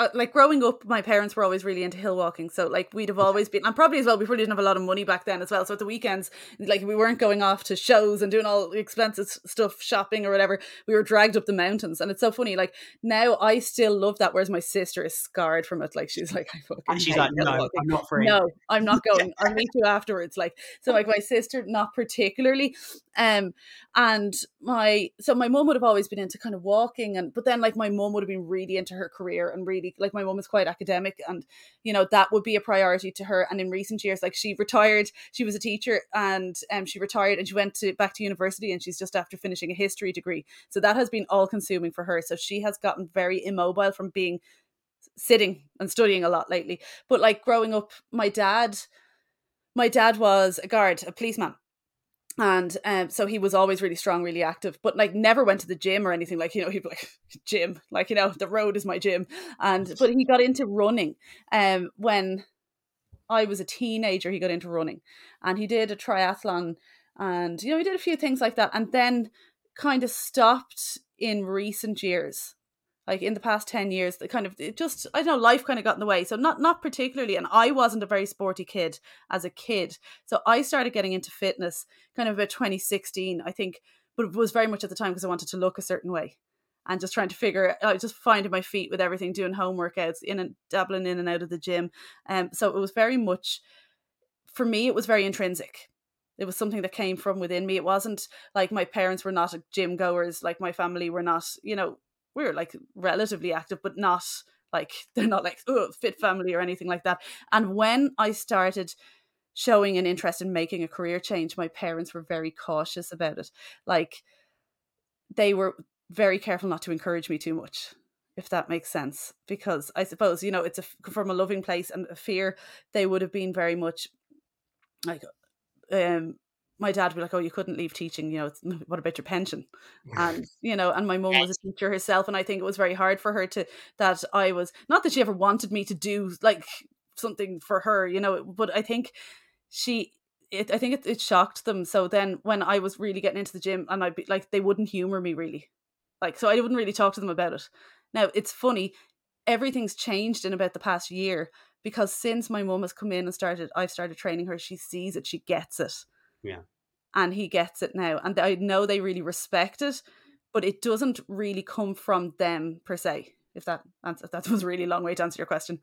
uh, like growing up, my parents were always really into hill walking. So like we'd have always been, and probably as well, we probably didn't have a lot of money back then as well. So at the weekends, like we weren't going off to shows and doing all the expensive stuff, shopping or whatever. We were dragged up the mountains, and it's so funny. Like now, I still love that, whereas my sister is scarred from it. Like she's like, I fucking. And she's like, no, walking. I'm not free. No, I'm not going. I'll meet you afterwards. Like so, like my sister, not particularly. Um, and my so my mom would have always been into kind of walking, and but then like my mom would have been really into her career and really like my mom is quite academic, and you know that would be a priority to her. And in recent years, like she retired, she was a teacher, and um, she retired and she went to back to university, and she's just after finishing a history degree. So that has been all consuming for her. So she has gotten very immobile from being sitting and studying a lot lately. But like growing up, my dad, my dad was a guard, a policeman and um, so he was always really strong, really active, but like never went to the gym or anything. Like you know, he'd be like gym, like you know, the road is my gym. And but he got into running. Um, when I was a teenager, he got into running, and he did a triathlon, and you know, he did a few things like that, and then kind of stopped in recent years like in the past 10 years the kind of it just i don't know life kind of got in the way. So not not particularly and i wasn't a very sporty kid as a kid. So i started getting into fitness kind of about 2016 i think but it was very much at the time because i wanted to look a certain way and just trying to figure out just finding my feet with everything doing home workouts in and dabbling in and out of the gym. Um so it was very much for me it was very intrinsic. It was something that came from within me. It wasn't like my parents were not gym goers like my family were not you know we're like relatively active, but not like they're not like oh, fit family or anything like that. And when I started showing an interest in making a career change, my parents were very cautious about it. Like they were very careful not to encourage me too much if that makes sense because i suppose you know it's a from a loving place and a fear they would have been very much like um my dad would be like, "Oh, you couldn't leave teaching. You know, what about your pension?" And you know, and my mum was a teacher herself, and I think it was very hard for her to that I was not that she ever wanted me to do like something for her, you know, but I think she. It, I think it, it shocked them. So then, when I was really getting into the gym, and I'd be like, they wouldn't humor me really, like, so I wouldn't really talk to them about it. Now it's funny, everything's changed in about the past year because since my mum has come in and started, I've started training her. She sees it, she gets it yeah. And he gets it now. And I know they really respect it, but it doesn't really come from them per se. If that that was a really long way to answer your question.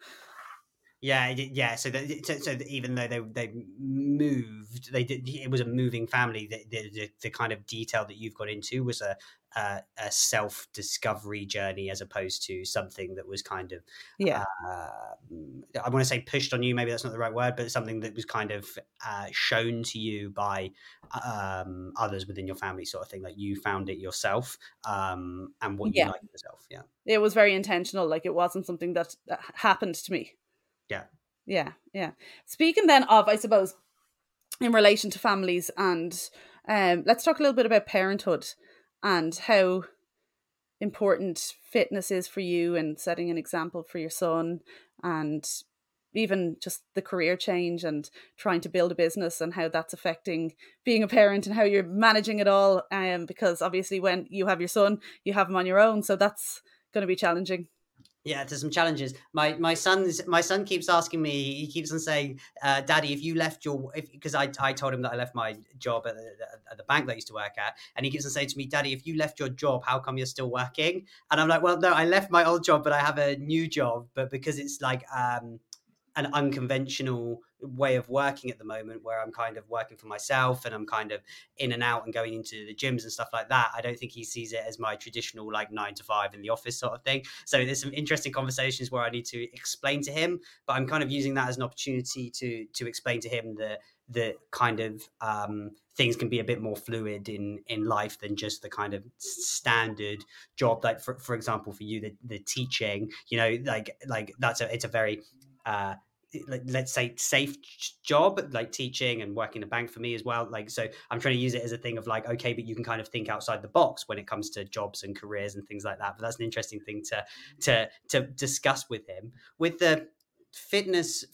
Yeah, yeah. So, that, so, so even though they they moved, they did. It was a moving family. The, the, the kind of detail that you've got into was a a, a self discovery journey as opposed to something that was kind of yeah. Uh, I want to say pushed on you. Maybe that's not the right word, but something that was kind of uh, shown to you by um, others within your family, sort of thing. Like you found it yourself, um, and what yeah. you like yourself. Yeah, it was very intentional. Like it wasn't something that, that happened to me. Yeah. Yeah. Yeah. Speaking then of, I suppose, in relation to families and um, let's talk a little bit about parenthood and how important fitness is for you and setting an example for your son and even just the career change and trying to build a business and how that's affecting being a parent and how you're managing it all um because obviously when you have your son you have him on your own so that's going to be challenging yeah, there's some challenges. My my son's my son keeps asking me. He keeps on saying, uh, "Daddy, if you left your because I I told him that I left my job at the, at the bank that I used to work at, and he keeps on saying to me, "Daddy, if you left your job, how come you're still working?" And I'm like, "Well, no, I left my old job, but I have a new job, but because it's like um an unconventional way of working at the moment where I'm kind of working for myself and I'm kind of in and out and going into the gyms and stuff like that. I don't think he sees it as my traditional like nine to five in the office sort of thing. So there's some interesting conversations where I need to explain to him, but I'm kind of using that as an opportunity to to explain to him that that kind of um, things can be a bit more fluid in in life than just the kind of standard job like for, for example for you the, the teaching you know like like that's a it's a very uh, let's say safe job like teaching and working a bank for me as well like so i'm trying to use it as a thing of like okay but you can kind of think outside the box when it comes to jobs and careers and things like that but that's an interesting thing to to to discuss with him. With the fitness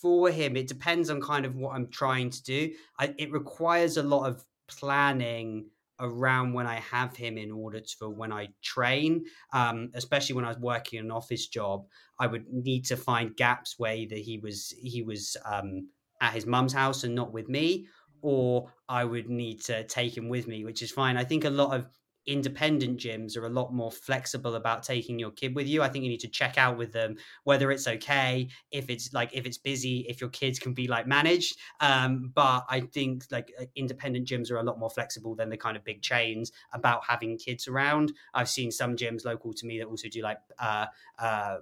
for him it depends on kind of what i'm trying to do. I, it requires a lot of planning around when I have him in order to, for when I train, um, especially when I was working an office job, I would need to find gaps where either he was he was um, at his mum's house and not with me, or I would need to take him with me, which is fine. I think a lot of independent gyms are a lot more flexible about taking your kid with you. I think you need to check out with them whether it's okay, if it's like if it's busy, if your kids can be like managed. Um, but I think like uh, independent gyms are a lot more flexible than the kind of big chains about having kids around. I've seen some gyms local to me that also do like uh, uh,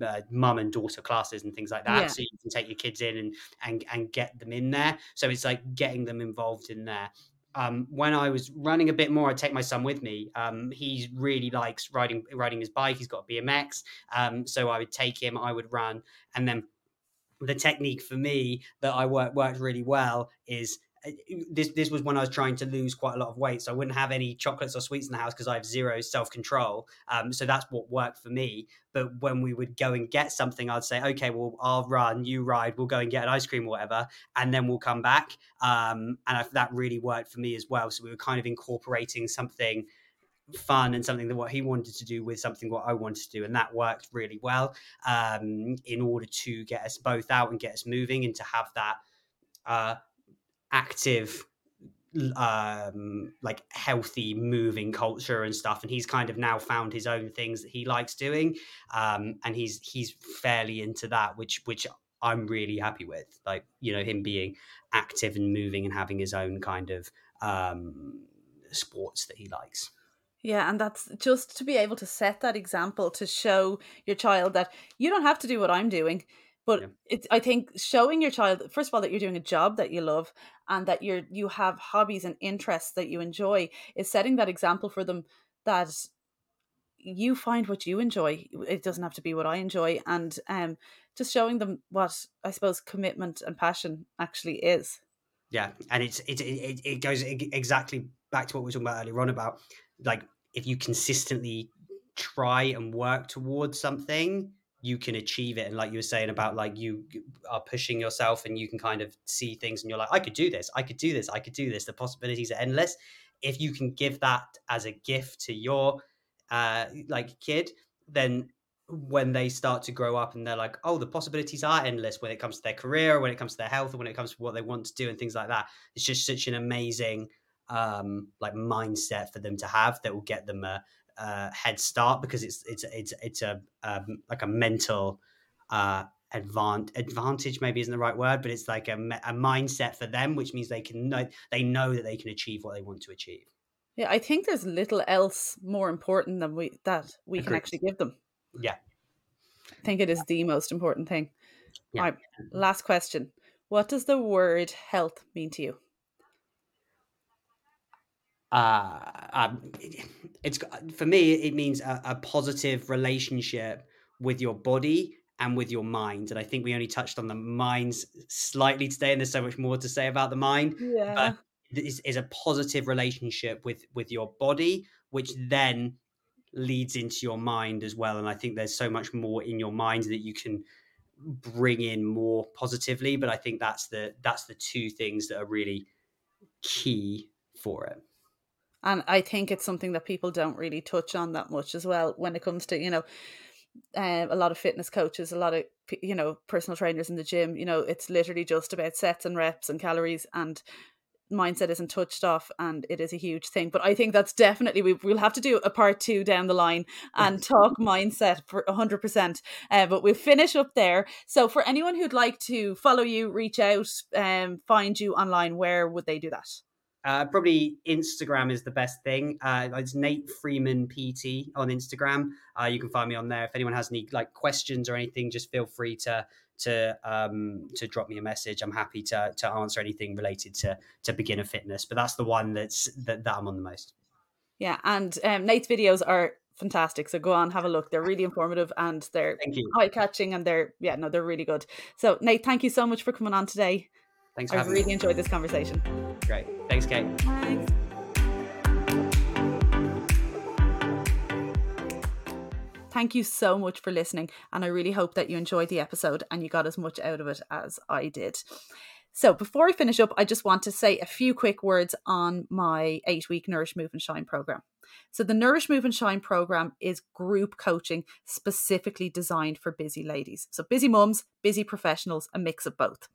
uh, mum and daughter classes and things like that. Yeah. So you can take your kids in and and and get them in there. So it's like getting them involved in there um, when I was running a bit more, I'd take my son with me. Um, he really likes riding riding his bike. He's got a BMX, um, so I would take him. I would run, and then the technique for me that I worked worked really well is this this was when I was trying to lose quite a lot of weight, so I wouldn't have any chocolates or sweets in the house because I have zero self control. Um, so that's what worked for me. But when we would go and get something, I'd say, okay, well, I'll run, you ride, we'll go and get an ice cream or whatever, and then we'll come back. Um, and I, that really worked for me as well. So we were kind of incorporating something fun and something that what he wanted to do with something what I wanted to do, and that worked really well um, in order to get us both out and get us moving and to have that. Uh, active um like healthy moving culture and stuff and he's kind of now found his own things that he likes doing um and he's he's fairly into that which which I'm really happy with like you know him being active and moving and having his own kind of um sports that he likes yeah, and that's just to be able to set that example to show your child that you don't have to do what I'm doing. But yeah. it's I think showing your child first of all that you're doing a job that you love and that you're you have hobbies and interests that you enjoy is setting that example for them that you find what you enjoy. It doesn't have to be what I enjoy, and um, just showing them what I suppose commitment and passion actually is. Yeah, and it's it it, it goes exactly back to what we were talking about earlier on about like if you consistently try and work towards something you can achieve it. And like you were saying about like you are pushing yourself and you can kind of see things and you're like i could do this. I could do this. I could do this. The possibilities are endless. If you can give that as a gift to your uh like kid then when they start to grow up and they're like oh the possibilities are endless when it comes to their career when it comes to their health when it comes to what they want to do and things like that. It's just such an amazing um like mindset for them to have that will get them a, uh, head start because it's it's it's it's a um, like a mental uh, advantage advantage maybe isn't the right word but it's like a, a mindset for them which means they can know they know that they can achieve what they want to achieve. Yeah i think there's little else more important than we that we Agreed. can actually give them. Yeah. I think it is the most important thing. Yeah. All right, last question. What does the word health mean to you uh, um, it's for me it means a, a, positive relationship with your body and with your mind and i think we only touched on the minds slightly today and there's so much more to say about the mind yeah. but is, is a positive relationship with with your body which then leads into your mind as well and i think there's so much more in your mind that you can bring in more positively but i think that's the that's the two things that are really key for it and I think it's something that people don't really touch on that much as well when it comes to you know um, a lot of fitness coaches, a lot of you know personal trainers in the gym. You know, it's literally just about sets and reps and calories, and mindset isn't touched off, and it is a huge thing. But I think that's definitely we will have to do a part two down the line and talk mindset for hundred uh, percent. But we'll finish up there. So for anyone who'd like to follow you, reach out, um, find you online, where would they do that? Uh, probably Instagram is the best thing. Uh, it's Nate Freeman PT on Instagram. Uh, you can find me on there. If anyone has any like questions or anything, just feel free to to um, to drop me a message. I'm happy to to answer anything related to to beginner fitness. But that's the one that's that, that I'm on the most. Yeah, and um, Nate's videos are fantastic. So go on, have a look. They're really informative and they're eye catching and they're yeah, no, they're really good. So Nate, thank you so much for coming on today. Thanks. I really me. enjoyed this conversation. Great. Thanks, Kate. Thanks. Thank you so much for listening, and I really hope that you enjoyed the episode and you got as much out of it as I did. So, before I finish up, I just want to say a few quick words on my eight week Nourish, Move, and Shine program. So, the Nourish, Move, and Shine program is group coaching specifically designed for busy ladies. So, busy mums, busy professionals, a mix of both.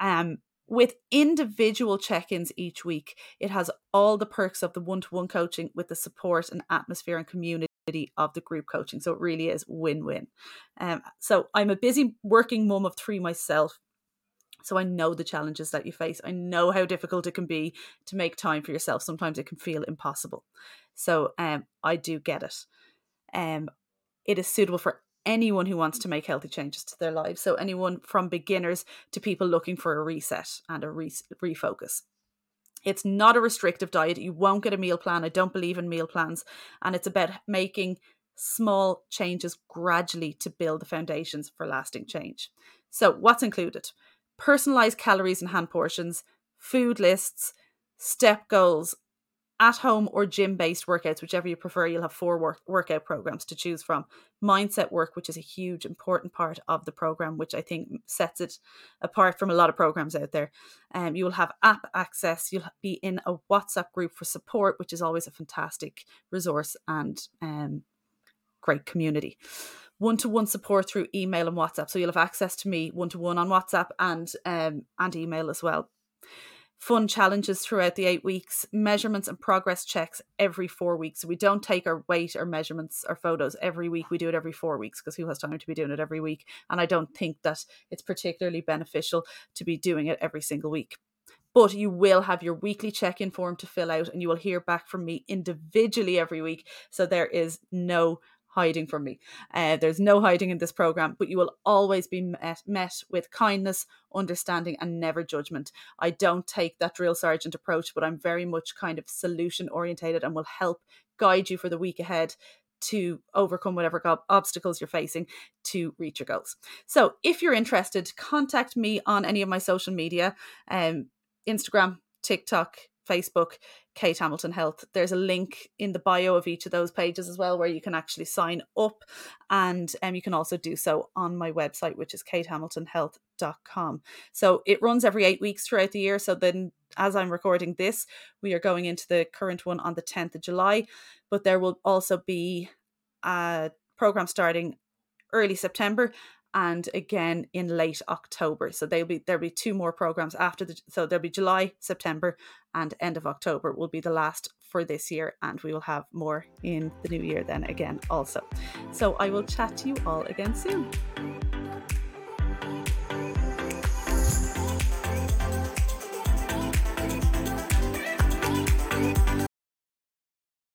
Um, with individual check ins each week, it has all the perks of the one to one coaching with the support and atmosphere and community of the group coaching. So it really is win win. Um, so I'm a busy working mum of three myself. So I know the challenges that you face. I know how difficult it can be to make time for yourself. Sometimes it can feel impossible. So um, I do get it. Um, it is suitable for anyone who wants to make healthy changes to their lives. So anyone from beginners to people looking for a reset and a re- refocus. It's not a restrictive diet. You won't get a meal plan. I don't believe in meal plans. And it's about making small changes gradually to build the foundations for lasting change. So, what's included? Personalized calories and hand portions, food lists, step goals, at home or gym based workouts, whichever you prefer, you'll have four work, workout programs to choose from. Mindset work, which is a huge, important part of the program, which I think sets it apart from a lot of programs out there. Um, you will have app access, you'll be in a WhatsApp group for support, which is always a fantastic resource and um, great community. One to one support through email and WhatsApp. So you'll have access to me one to one on WhatsApp and um, and email as well fun challenges throughout the eight weeks, measurements and progress checks every four weeks. We don't take our weight or measurements or photos every week. We do it every four weeks because who has time to be doing it every week? And I don't think that it's particularly beneficial to be doing it every single week. But you will have your weekly check in form to fill out and you will hear back from me individually every week. So there is no hiding from me. Uh, there's no hiding in this program, but you will always be met, met with kindness, understanding, and never judgment. I don't take that drill sergeant approach, but I'm very much kind of solution orientated and will help guide you for the week ahead to overcome whatever obstacles you're facing to reach your goals. So, if you're interested, contact me on any of my social media um, Instagram, TikTok, Facebook, Kate Hamilton Health. There's a link in the bio of each of those pages as well where you can actually sign up. And um, you can also do so on my website, which is katehamiltonhealth.com. So it runs every eight weeks throughout the year. So then, as I'm recording this, we are going into the current one on the 10th of July. But there will also be a program starting early September and again in late October. So there'll be there'll be two more programs after the so there'll be July, September, and end of October will be the last for this year, and we will have more in the new year then again also. So I will chat to you all again soon.